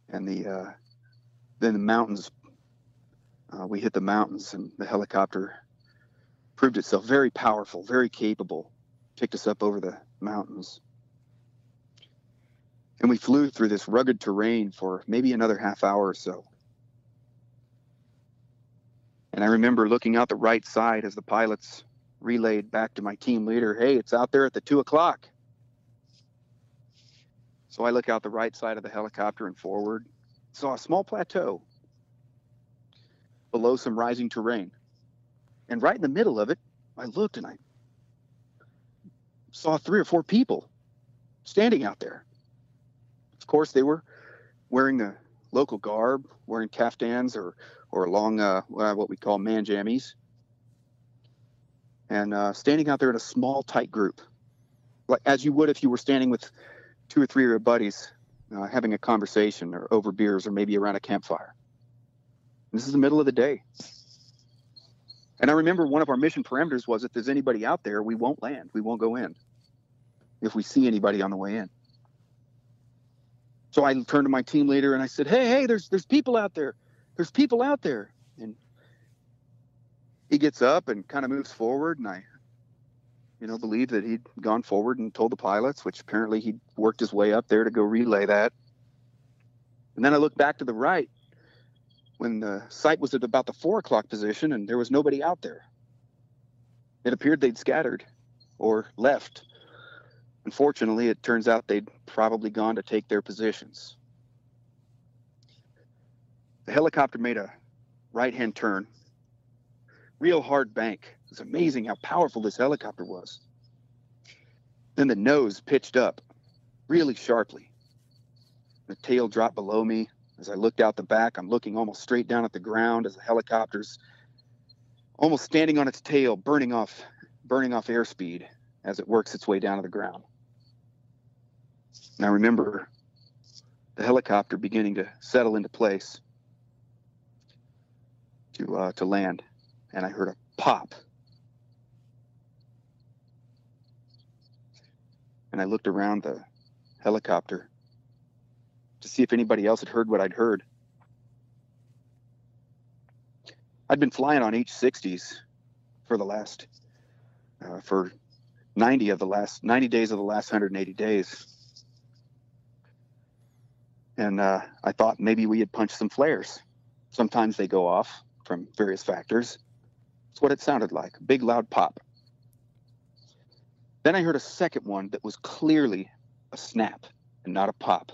And the uh, then the mountains, uh, we hit the mountains, and the helicopter proved itself very powerful, very capable. Picked us up over the mountains. And we flew through this rugged terrain for maybe another half hour or so. And I remember looking out the right side as the pilots relayed back to my team leader, hey, it's out there at the two o'clock. So I look out the right side of the helicopter and forward, saw a small plateau below some rising terrain. And right in the middle of it, I looked and I saw three or four people standing out there. Of course, they were wearing the local garb, wearing caftans or or long uh, what we call man jammies, and uh, standing out there in a small, tight group, like as you would if you were standing with two or three of your buddies uh, having a conversation or over beers or maybe around a campfire. And this is the middle of the day. And I remember one of our mission parameters was if there's anybody out there, we won't land. We won't go in if we see anybody on the way in. So I turned to my team leader and I said, "Hey, hey, there's there's people out there. There's people out there." And he gets up and kind of moves forward, and I, you know, believe that he'd gone forward and told the pilots, which apparently he'd worked his way up there to go relay that. And then I looked back to the right when the site was at about the four o'clock position, and there was nobody out there. It appeared they'd scattered or left Unfortunately, it turns out they'd probably gone to take their positions. The helicopter made a right hand turn, real hard bank. It was amazing how powerful this helicopter was. Then the nose pitched up really sharply. The tail dropped below me. As I looked out the back, I'm looking almost straight down at the ground as the helicopter's almost standing on its tail, burning off burning off airspeed as it works its way down to the ground. And I remember the helicopter beginning to settle into place to uh, to land, and I heard a pop. And I looked around the helicopter to see if anybody else had heard what I'd heard. I'd been flying on H-60s for the last uh, for 90 of the last 90 days of the last 180 days and uh, I thought maybe we had punched some flares. Sometimes they go off from various factors. That's what it sounded like big, loud pop. Then I heard a second one that was clearly a snap and not a pop.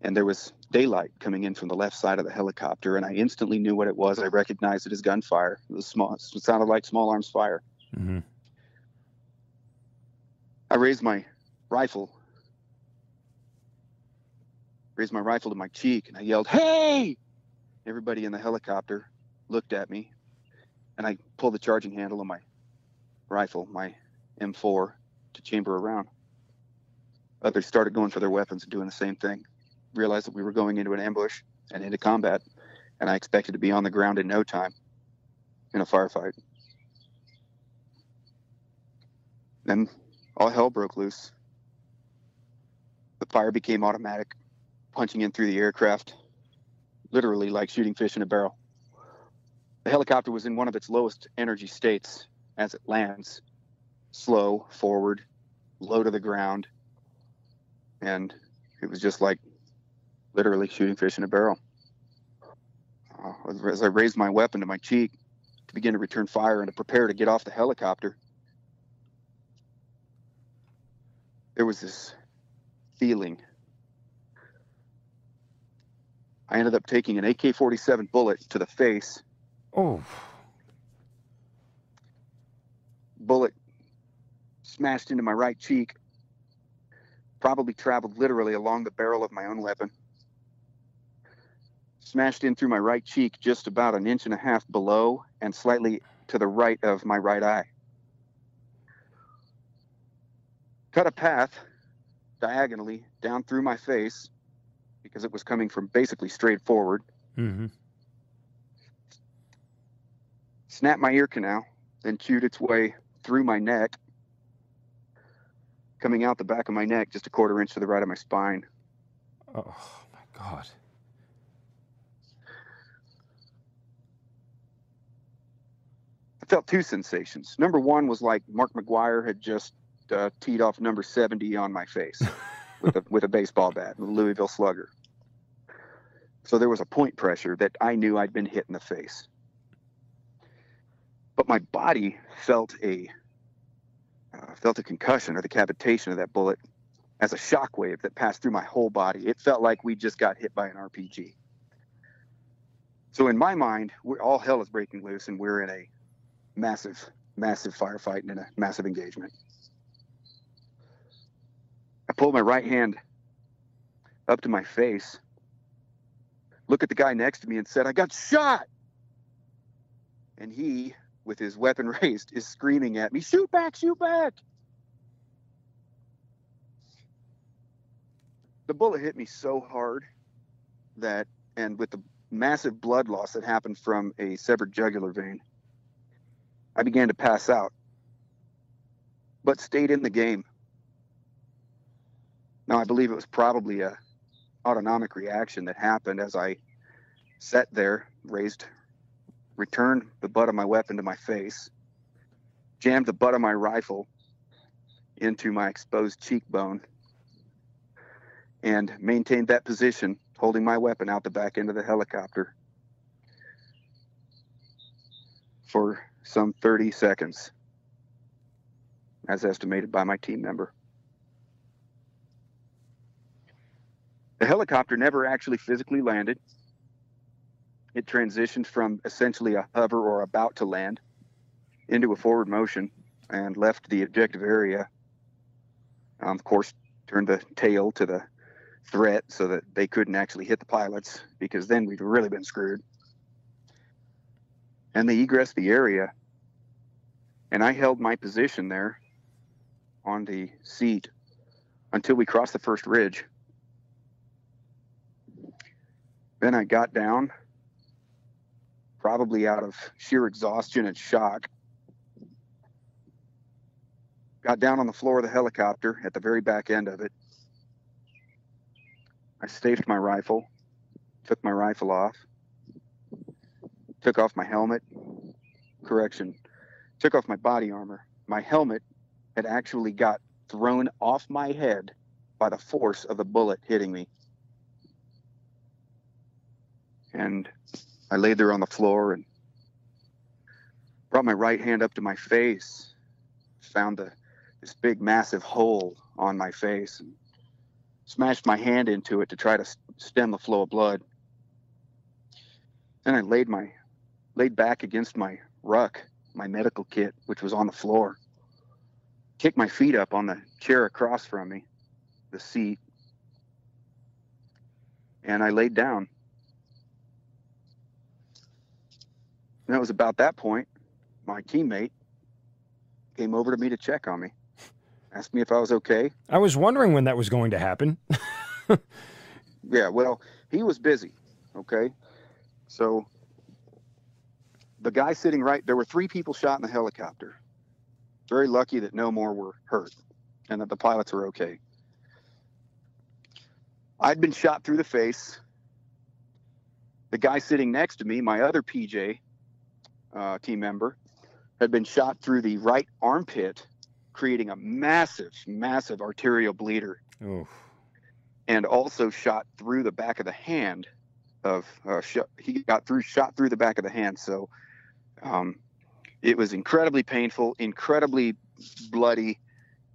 And there was daylight coming in from the left side of the helicopter, and I instantly knew what it was. I recognized it as gunfire. It was small. It sounded like small arms fire. Mm-hmm. I raised my rifle raised my rifle to my cheek and I yelled, Hey! Everybody in the helicopter looked at me and I pulled the charging handle of my rifle, my M4, to chamber around. Others started going for their weapons and doing the same thing. Realized that we were going into an ambush and into combat, and I expected to be on the ground in no time in a firefight. Then all hell broke loose. The fire became automatic punching in through the aircraft, literally like shooting fish in a barrel. The helicopter was in one of its lowest energy states as it lands, slow, forward, low to the ground. And it was just like literally shooting fish in a barrel. Uh, as I raised my weapon to my cheek to begin to return fire and to prepare to get off the helicopter, there was this feeling I ended up taking an AK 47 bullet to the face. Oh. Bullet smashed into my right cheek, probably traveled literally along the barrel of my own weapon. Smashed in through my right cheek just about an inch and a half below and slightly to the right of my right eye. Cut a path diagonally down through my face because it was coming from basically straight forward. Mm-hmm. Snapped my ear canal, then chewed its way through my neck, coming out the back of my neck just a quarter inch to the right of my spine. Oh my God. I felt two sensations. Number one was like Mark McGwire had just uh, teed off number 70 on my face with, a, with a baseball bat, Louisville Slugger. So there was a point pressure that I knew I'd been hit in the face. But my body felt a uh, felt a concussion or the cavitation of that bullet as a shock wave that passed through my whole body. It felt like we just got hit by an RPG. So in my mind, all hell is breaking loose, and we're in a massive, massive firefight and in a massive engagement. Pulled my right hand up to my face, looked at the guy next to me, and said, I got shot. And he, with his weapon raised, is screaming at me, Shoot back, shoot back. The bullet hit me so hard that, and with the massive blood loss that happened from a severed jugular vein, I began to pass out, but stayed in the game. Now, I believe it was probably a autonomic reaction that happened as I sat there, raised, returned the butt of my weapon to my face, jammed the butt of my rifle into my exposed cheekbone, and maintained that position, holding my weapon out the back end of the helicopter for some 30 seconds, as estimated by my team member. The helicopter never actually physically landed. It transitioned from essentially a hover or about to land into a forward motion and left the objective area. Um, of course, turned the tail to the threat so that they couldn't actually hit the pilots because then we'd really been screwed. And they egressed the area. And I held my position there on the seat until we crossed the first ridge. Then I got down, probably out of sheer exhaustion and shock. Got down on the floor of the helicopter at the very back end of it. I staged my rifle, took my rifle off, took off my helmet. Correction, took off my body armor. My helmet had actually got thrown off my head by the force of the bullet hitting me and I laid there on the floor and brought my right hand up to my face, found the, this big massive hole on my face, and smashed my hand into it to try to stem the flow of blood. Then I laid my laid back against my ruck, my medical kit, which was on the floor. Kicked my feet up on the chair across from me, the seat, and I laid down And it was about that point, my teammate came over to me to check on me, asked me if I was okay. I was wondering when that was going to happen. yeah, well, he was busy. Okay. So the guy sitting right there were three people shot in the helicopter. Very lucky that no more were hurt and that the pilots were okay. I'd been shot through the face. The guy sitting next to me, my other PJ, uh, team member, had been shot through the right armpit, creating a massive, massive arterial bleeder. Oof. And also shot through the back of the hand. Of uh, sh- he got through, shot through the back of the hand. So um, it was incredibly painful, incredibly bloody,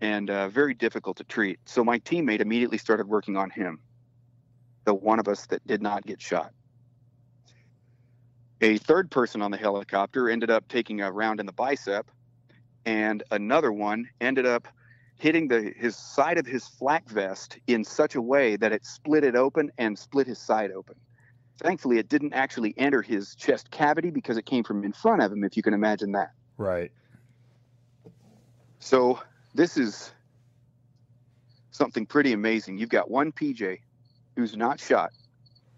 and uh, very difficult to treat. So my teammate immediately started working on him, the one of us that did not get shot. A third person on the helicopter ended up taking a round in the bicep, and another one ended up hitting the his side of his flak vest in such a way that it split it open and split his side open. Thankfully, it didn't actually enter his chest cavity because it came from in front of him, if you can imagine that. Right. So this is something pretty amazing. You've got one PJ who's not shot,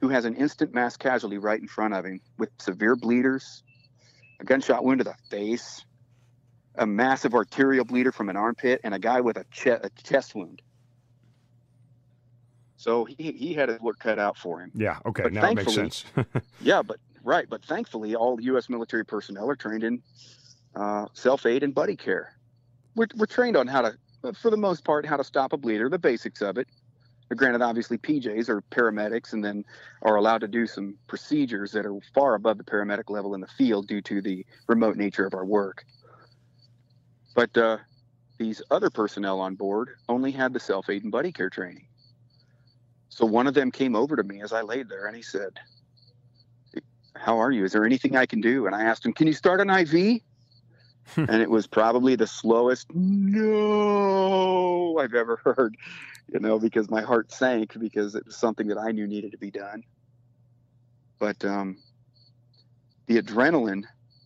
who has an instant mass casualty right in front of him with severe bleeders, a gunshot wound to the face, a massive arterial bleeder from an armpit, and a guy with a, che- a chest wound. So he, he had his work cut out for him. Yeah. Okay. But now it makes sense. Yeah, but right. But thankfully, all U.S. military personnel are trained in uh, self aid and buddy care. We're, we're trained on how to, for the most part, how to stop a bleeder, the basics of it. Granted, obviously, PJs are paramedics and then are allowed to do some procedures that are far above the paramedic level in the field due to the remote nature of our work. But uh, these other personnel on board only had the self aid and buddy care training. So one of them came over to me as I laid there and he said, how are you? Is there anything I can do? And I asked him, can you start an IV? and it was probably the slowest no I've ever heard, you know, because my heart sank because it was something that I knew needed to be done. But um, the adrenaline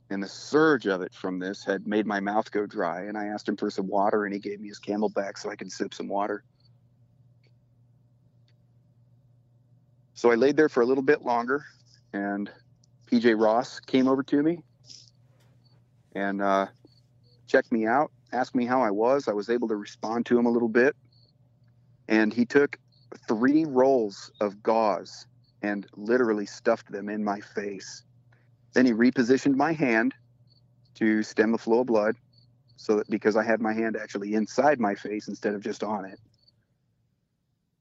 and the surge of it from this had made my mouth go dry. And I asked him for some water, and he gave me his CamelBak so I could sip some water. So I laid there for a little bit longer, and PJ Ross came over to me and uh, checked me out, asked me how I was. I was able to respond to him a little bit. And he took three rolls of gauze and literally stuffed them in my face. Then he repositioned my hand to stem the flow of blood so that because I had my hand actually inside my face instead of just on it.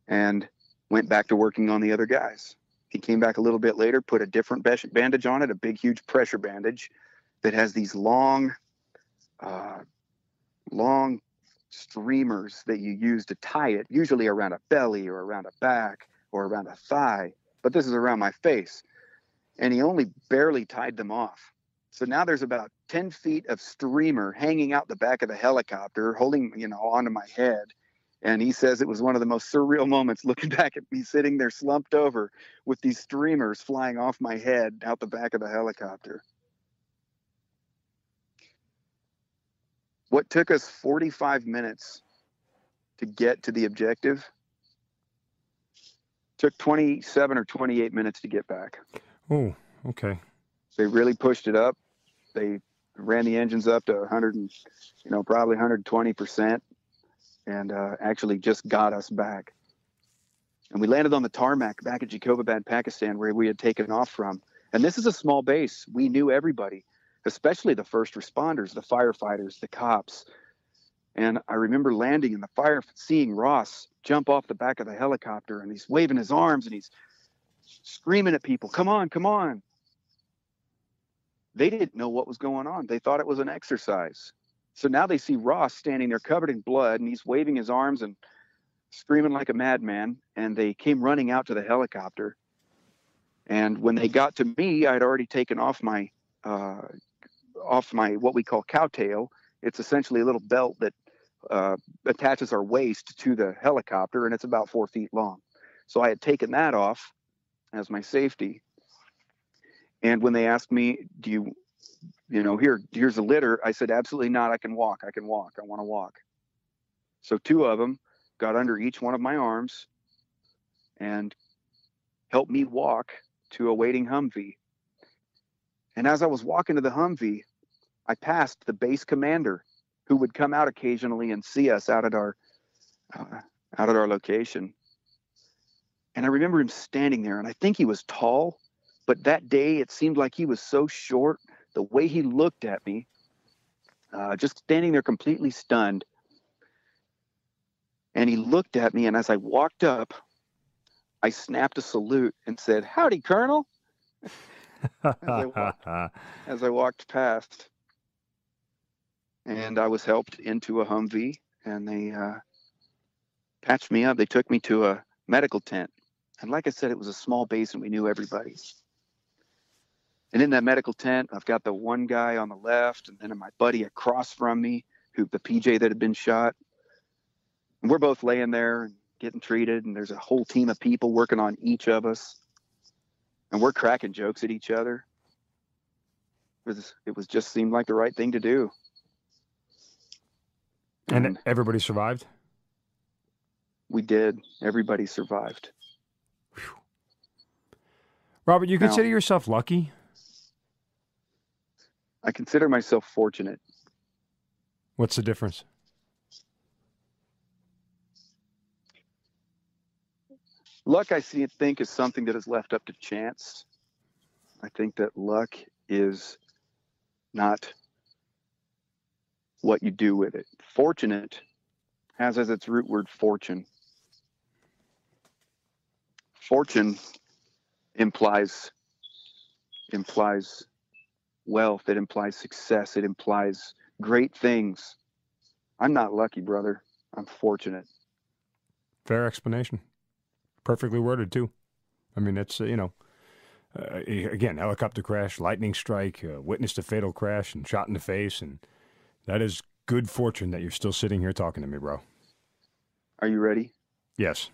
And went back to working on the other guys. He came back a little bit later, put a different bandage on it, a big, huge pressure bandage that has these long, uh, long streamers that you use to tie it, usually around a belly or around a back or around a thigh. But this is around my face. And he only barely tied them off. So now there's about 10 feet of streamer hanging out the back of the helicopter, holding, you know, onto my head. And he says it was one of the most surreal moments looking back at me sitting there slumped over with these streamers flying off my head out the back of the helicopter. What took us 45 minutes to get to the objective took 27 or 28 minutes to get back. Oh, okay. They really pushed it up. They ran the engines up to 100 and, you know, probably 120 percent, and uh, actually just got us back. And we landed on the tarmac back at Jacobabad, Pakistan, where we had taken off from. And this is a small base. We knew everybody, especially the first responders, the firefighters, the cops. And I remember landing in the fire, seeing Ross jump off the back of the helicopter, and he's waving his arms and he's screaming at people, "Come on, come on!" They didn't know what was going on. They thought it was an exercise. So now they see Ross standing there covered in blood, and he's waving his arms and screaming like a madman. And they came running out to the helicopter. And when they got to me, I'd already taken off my uh, off my what we call cowtail. It's essentially a little belt that uh, attaches our waist to the helicopter, and it's about four feet long. So I had taken that off as my safety. And when they asked me, "Do you, you know, here, here's a litter," I said, "Absolutely not. I can walk. I can walk. I want to walk." So two of them got under each one of my arms and helped me walk to a waiting Humvee. And as I was walking to the Humvee, I passed the base commander, who would come out occasionally and see us out at our uh, out at our location. And I remember him standing there, and I think he was tall, but that day it seemed like he was so short. The way he looked at me, uh, just standing there completely stunned. And he looked at me, and as I walked up, I snapped a salute and said, "Howdy, Colonel." I walked- as I walked past, and I was helped into a Humvee, and they uh, patched me up. They took me to a medical tent, and like I said, it was a small base, and we knew everybody. And in that medical tent, I've got the one guy on the left, and then my buddy across from me, who the PJ that had been shot. And we're both laying there getting treated, and there's a whole team of people working on each of us. and we're cracking jokes at each other. It was, it was just seemed like the right thing to do. And everybody survived? We did. Everybody survived. Robert, you Now- consider yourself lucky? I consider myself fortunate. What's the difference? Luck, I see and think, is something that is left up to chance. I think that luck is not what you do with it. Fortunate has as its root word fortune. Fortune implies implies wealth, it implies success, it implies great things. I'm not lucky, brother. I'm fortunate. Fair explanation. Perfectly worded, too. I mean, it's, uh, you know, uh, again, helicopter crash, lightning strike, uh, witnessed a fatal crash and shot in the face. And that is good fortune that you're still sitting here talking to me, bro. Are you ready? Yes.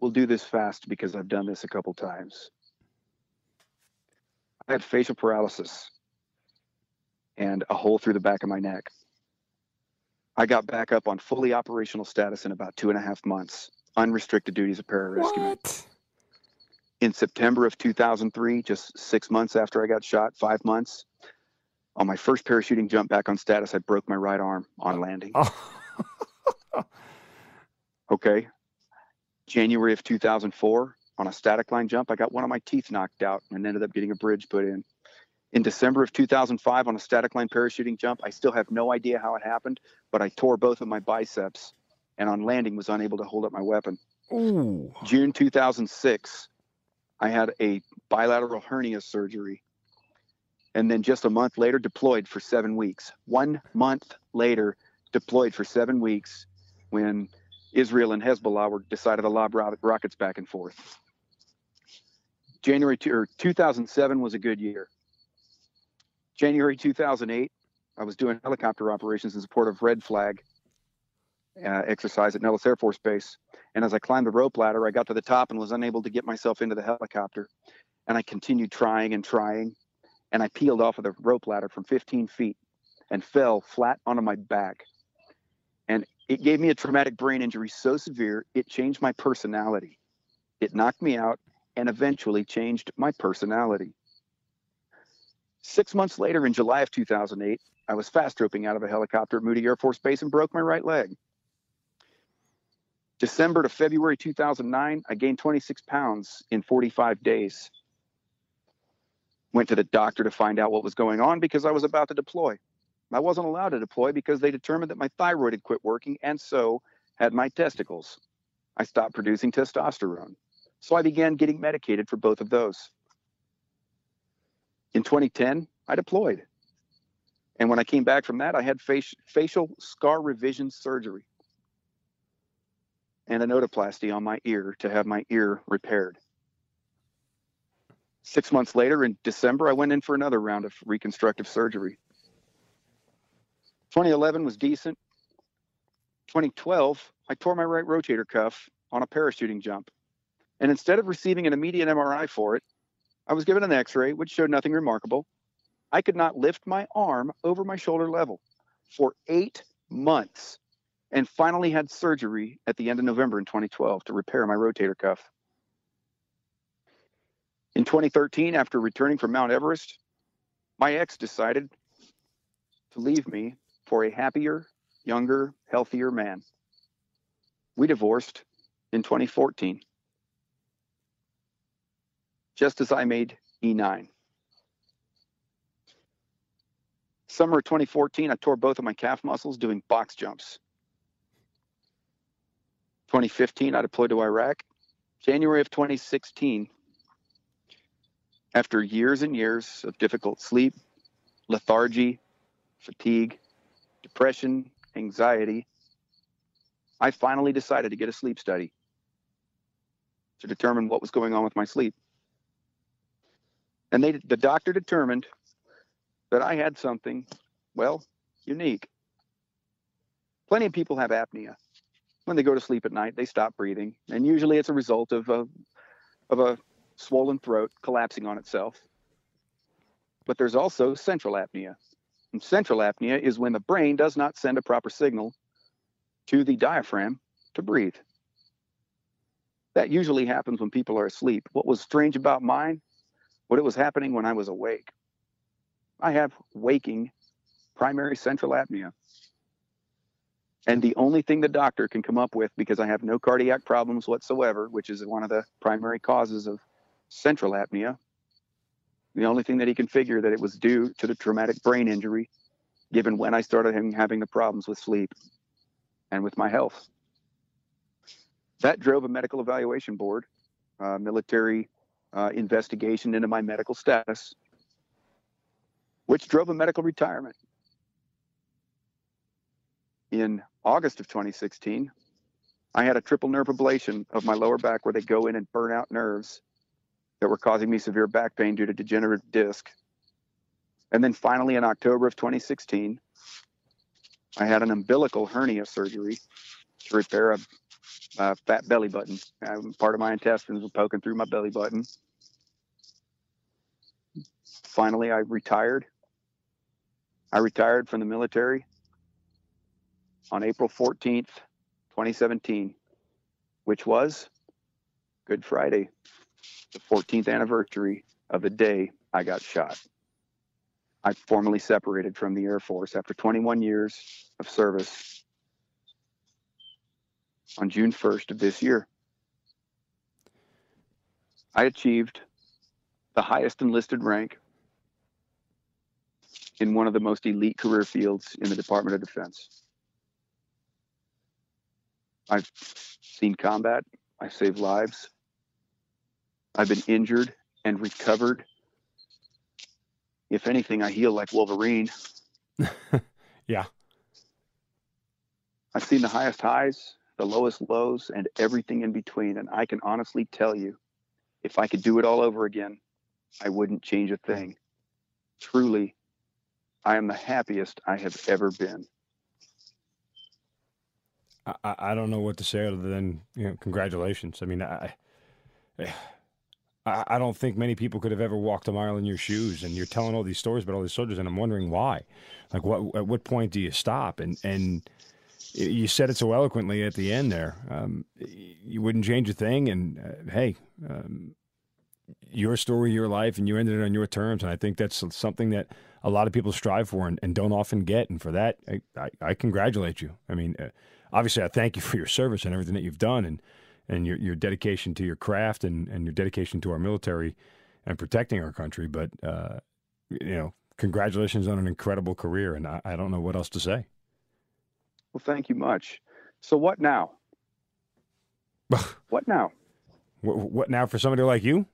We'll do this fast because I've done this a couple times. I had facial paralysis and a hole through the back of my neck. I got back up on fully operational status in about two and a half months, unrestricted duties of pararescue. What? In September of 2003, just six months after I got shot, five months, on my first parachuting jump back on status, I broke my right arm on oh. landing. Oh, Okay. January of 2004, on a static line jump, I got one of my teeth knocked out and ended up getting a bridge put in. In December of 2005, on a static line parachuting jump, I still have no idea how it happened, but I tore both of my biceps and on landing was unable to hold up my weapon. ooh. June 2006, I had a bilateral hernia surgery. And then just a month later, deployed for seven weeks. One month later, deployed for seven weeks when Israel and Hezbollah were decided to lob rockets back and forth. January two, or 2007 was a good year. January 2008, I was doing helicopter operations in support of Red Flag uh, exercise at Nellis Air Force Base. And as I climbed the rope ladder, I got to the top and was unable to get myself into the helicopter. And I continued trying and trying. And I peeled off of the rope ladder from 15 feet and fell flat onto my back. And it gave me a traumatic brain injury so severe, it changed my personality. It knocked me out and eventually changed my personality. Six months later, in July of 2008, I was fast roping out of a helicopter at Moody Air Force Base and broke my right leg. December to February 2009, I gained 26 pounds in 45 days. Went to the doctor to find out what was going on because I was about to deploy. I wasn't allowed to deploy because they determined that my thyroid had quit working and so had my testicles. I stopped producing testosterone. So I began getting medicated for both of those. In 2010, I deployed. And when I came back from that, I had faci- facial scar revision surgery and an otoplasty on my ear to have my ear repaired. Six months later, in December, I went in for another round of reconstructive surgery. 2011 was decent. 2012, I tore my right rotator cuff on a parachuting jump. And instead of receiving an immediate MRI for it, I was given an x ray, which showed nothing remarkable. I could not lift my arm over my shoulder level for eight months and finally had surgery at the end of November in 2012 to repair my rotator cuff. In 2013, after returning from Mount Everest, my ex decided to leave me for a happier, younger, healthier man. We divorced in 2014, just as I made E9. Summer of 2014, I tore both of my calf muscles doing box jumps. 2015, I deployed to Iraq. January of 2016, after years and years of difficult sleep, lethargy, fatigue, depression, anxiety, I finally decided to get a sleep study to determine what was going on with my sleep. And they, the doctor determined that I had something, well, unique. Plenty of people have apnea. When they go to sleep at night, they stop breathing. And usually it's a result of a of a swollen throat collapsing on itself. But there's also central apnea. And central apnea is when the brain does not send a proper signal to the diaphragm to breathe. That usually happens when people are asleep. What was strange about mine? What it was happening when I was awake. I have waking primary central apnea. And the only thing the doctor can come up with, because I have no cardiac problems whatsoever, which is one of the primary causes of central apnea, the only thing that he can figure that it was due to the traumatic brain injury, given when I started him having the problems with sleep and with my health. That drove a medical evaluation board, uh, military uh, investigation into my medical status, which drove a medical retirement. In August of 2016, I had a triple nerve ablation of my lower back where they go in and burn out nerves that were causing me severe back pain due to degenerative disc. And then finally, in October of 2016, I had an umbilical hernia surgery to repair a, a fat belly button. Part of my intestines were poking through my belly button. Finally, I retired. I retired from the military on April 14th, 2017, which was Good Friday, the 14th anniversary of the day I got shot. I formally separated from the Air Force after 21 years of service on June 1st of this year. I achieved the highest enlisted rank in one of the most elite career fields in the Department of Defense. I've seen combat. I've saved lives. I've been injured and recovered. If anything, I heal like Wolverine. yeah. I've seen the highest highs, the lowest lows, and everything in between. And I can honestly tell you, if I could do it all over again, I wouldn't change a thing. Truly, I am the happiest I have ever been. I, I don't know what to say other than you know congratulations. I mean, I, I I don't think many people could have ever walked a mile in your shoes. And you're telling all these stories about all these soldiers, and I'm wondering why. Like, what at what point do you stop? And and you said it so eloquently at the end there. Um, you wouldn't change a thing, and uh, hey. Um, your story, your life, and you ended it on your terms. And I think that's something that a lot of people strive for and, and don't often get. And for that, I, I, I congratulate you. I mean, uh, obviously, I thank you for your service and everything that you've done and, and your, your dedication to your craft and, and your dedication to our military and protecting our country. But, uh, you know, congratulations on an incredible career. And I, I don't know what else to say. Well, thank you much. So, what now? what now? What, what, now for somebody like you?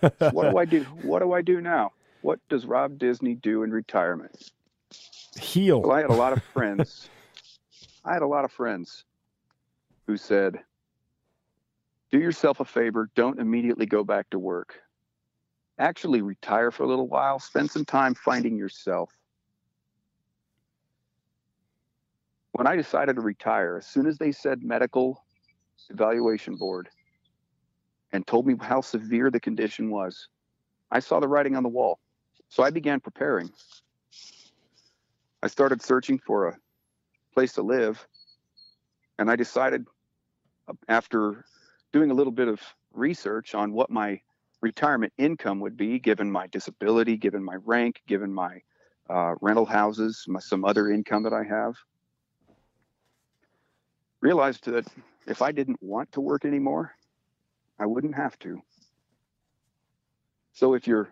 what do I do? What do I do now? What does Rob Disney do in retirement? Heal. Well, I had a lot of friends I had a lot of friends who said, do yourself a favor, don't immediately go back to work. Actually, retire for a little while, spend some time finding yourself. When I decided to retire, as soon as they said medical evaluation board and told me how severe the condition was, I saw the writing on the wall. So I began preparing. I started searching for a place to live. And I decided uh, after doing a little bit of research on what my retirement income would be, given my disability, given my rank, given my uh, rental houses, my, some other income that I have, realized that if I didn't want to work anymore, I wouldn't have to. So if you're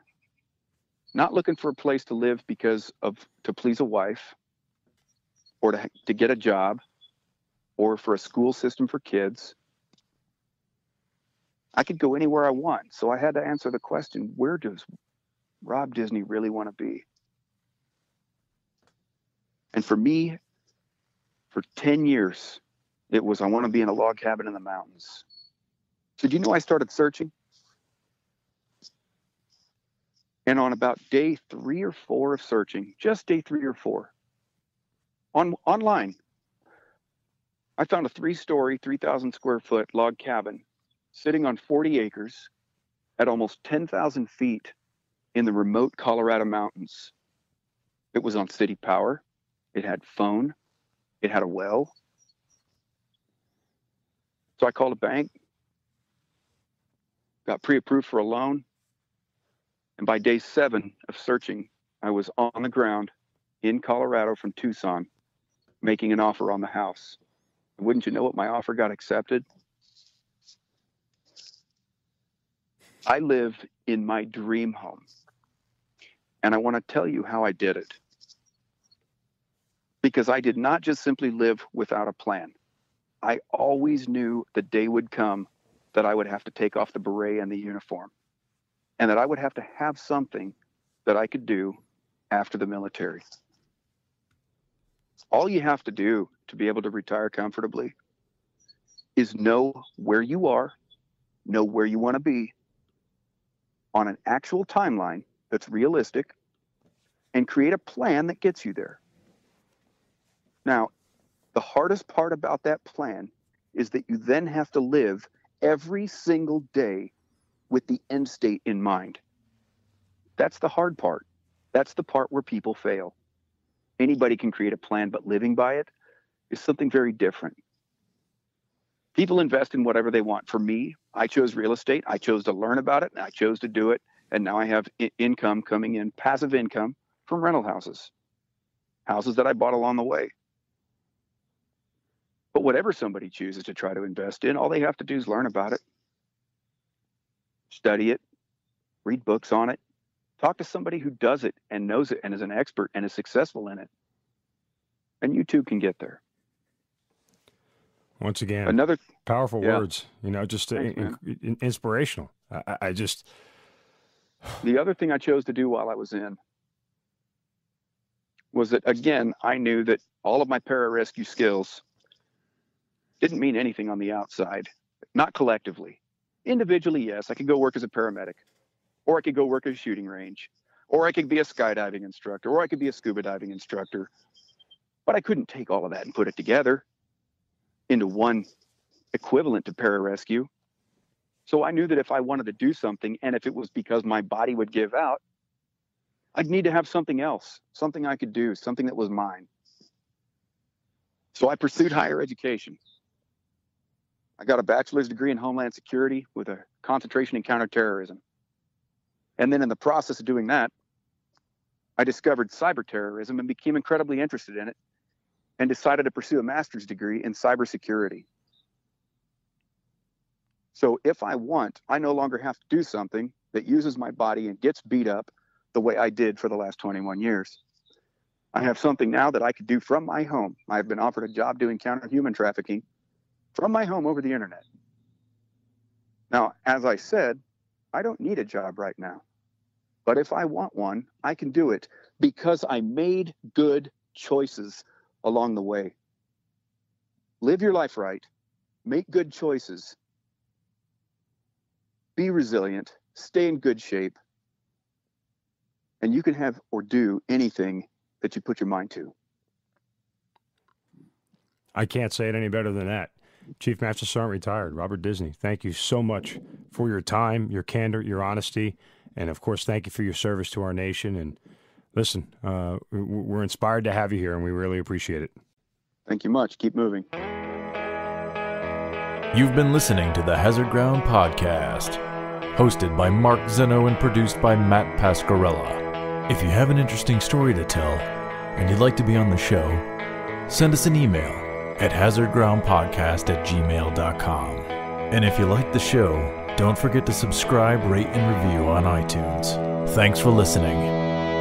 not looking for a place to live because of to please a wife or to, to get a job or for a school system for kids. I could go anywhere I want. So I had to answer the question where does Rob Disney really want to be? And for me, for 10 years, it was I want to be in a log cabin in the mountains. So, do you know I started searching? And on about day three or four of searching, just day three or four, on online. I found a three-story, 3,000 square foot log cabin sitting on 40 acres at almost 10,000 feet in the remote Colorado mountains. It was on city power. It had phone. It had a well. So I called a bank, got pre approved for a loan. And by day seven of searching, I was on the ground in Colorado from Tucson making an offer on the house. Wouldn't you know it, my offer got accepted? I live in my dream home. And I want to tell you how I did it. Because I did not just simply live without a plan. I always knew the day would come that I would have to take off the beret and the uniform, and that I would have to have something that I could do after the military. All you have to do to be able to retire comfortably is know where you are, know where you want to be on an actual timeline that's realistic, and create a plan that gets you there. Now, the hardest part about that plan is that you then have to live every single day with the end state in mind. That's the hard part. That's the part where people fail. Anybody can create a plan, but living by it is something very different. People invest in whatever they want. For me, I chose real estate. I chose to learn about it and I chose to do it. And now I have I- income coming in, passive income from rental houses, houses that I bought along the way. But whatever somebody chooses to try to invest in, all they have to do is learn about it, study it, read books on it, talk to somebody who does it and knows it and is an expert and is successful in it. And you too can get there. Once again, Another powerful Yeah. words. You know, just Thanks, in- in- inspirational. I, I- I just the other thing I chose to do while I was in was that again, I knew that all of my pararescue skills didn't mean anything on the outside, not collectively. Individually, yes, I could go work as a paramedic, or I could go work at a shooting range, or I could be a skydiving instructor, or I could be a scuba diving instructor. But I couldn't take all of that and put it together into one equivalent to pararescue. So I knew that if I wanted to do something, and if it was because my body would give out, I'd need to have something else, something I could do, something that was mine. So I pursued higher education. I got a bachelor's degree in Homeland Security with a concentration in counterterrorism. And then in the process of doing that, I discovered cyber terrorism and became incredibly interested in it and decided to pursue a master's degree in cybersecurity. So if I want, I no longer have to do something that uses my body and gets beat up the way I did for the last 21 years. I have something now that I could do from my home. I've been offered a job doing counter human trafficking from my home over the internet. Now, as I said, I don't need a job right now. But if I want one, I can do it because I made good choices along the way. Live your life right, make good choices, be resilient, stay in good shape, and you can have or do anything that you put your mind to. I can't say it any better than that. Chief Master Sergeant retired Robert Disney. Thank you so much for your time, your candor, your honesty, and of course, thank you for your service to our nation. And listen, uh, we're inspired to have you here, and we really appreciate it. Thank you much. Keep moving. You've been listening to the Hazard Ground Podcast, hosted by Mark Zeno and produced by Matt Pasquarella. If you have an interesting story to tell and you'd like to be on the show, send us an email at hazardgroundpodcast at gmail.com. And if you like the show, don't forget to subscribe, rate, and review on iTunes. Thanks for listening.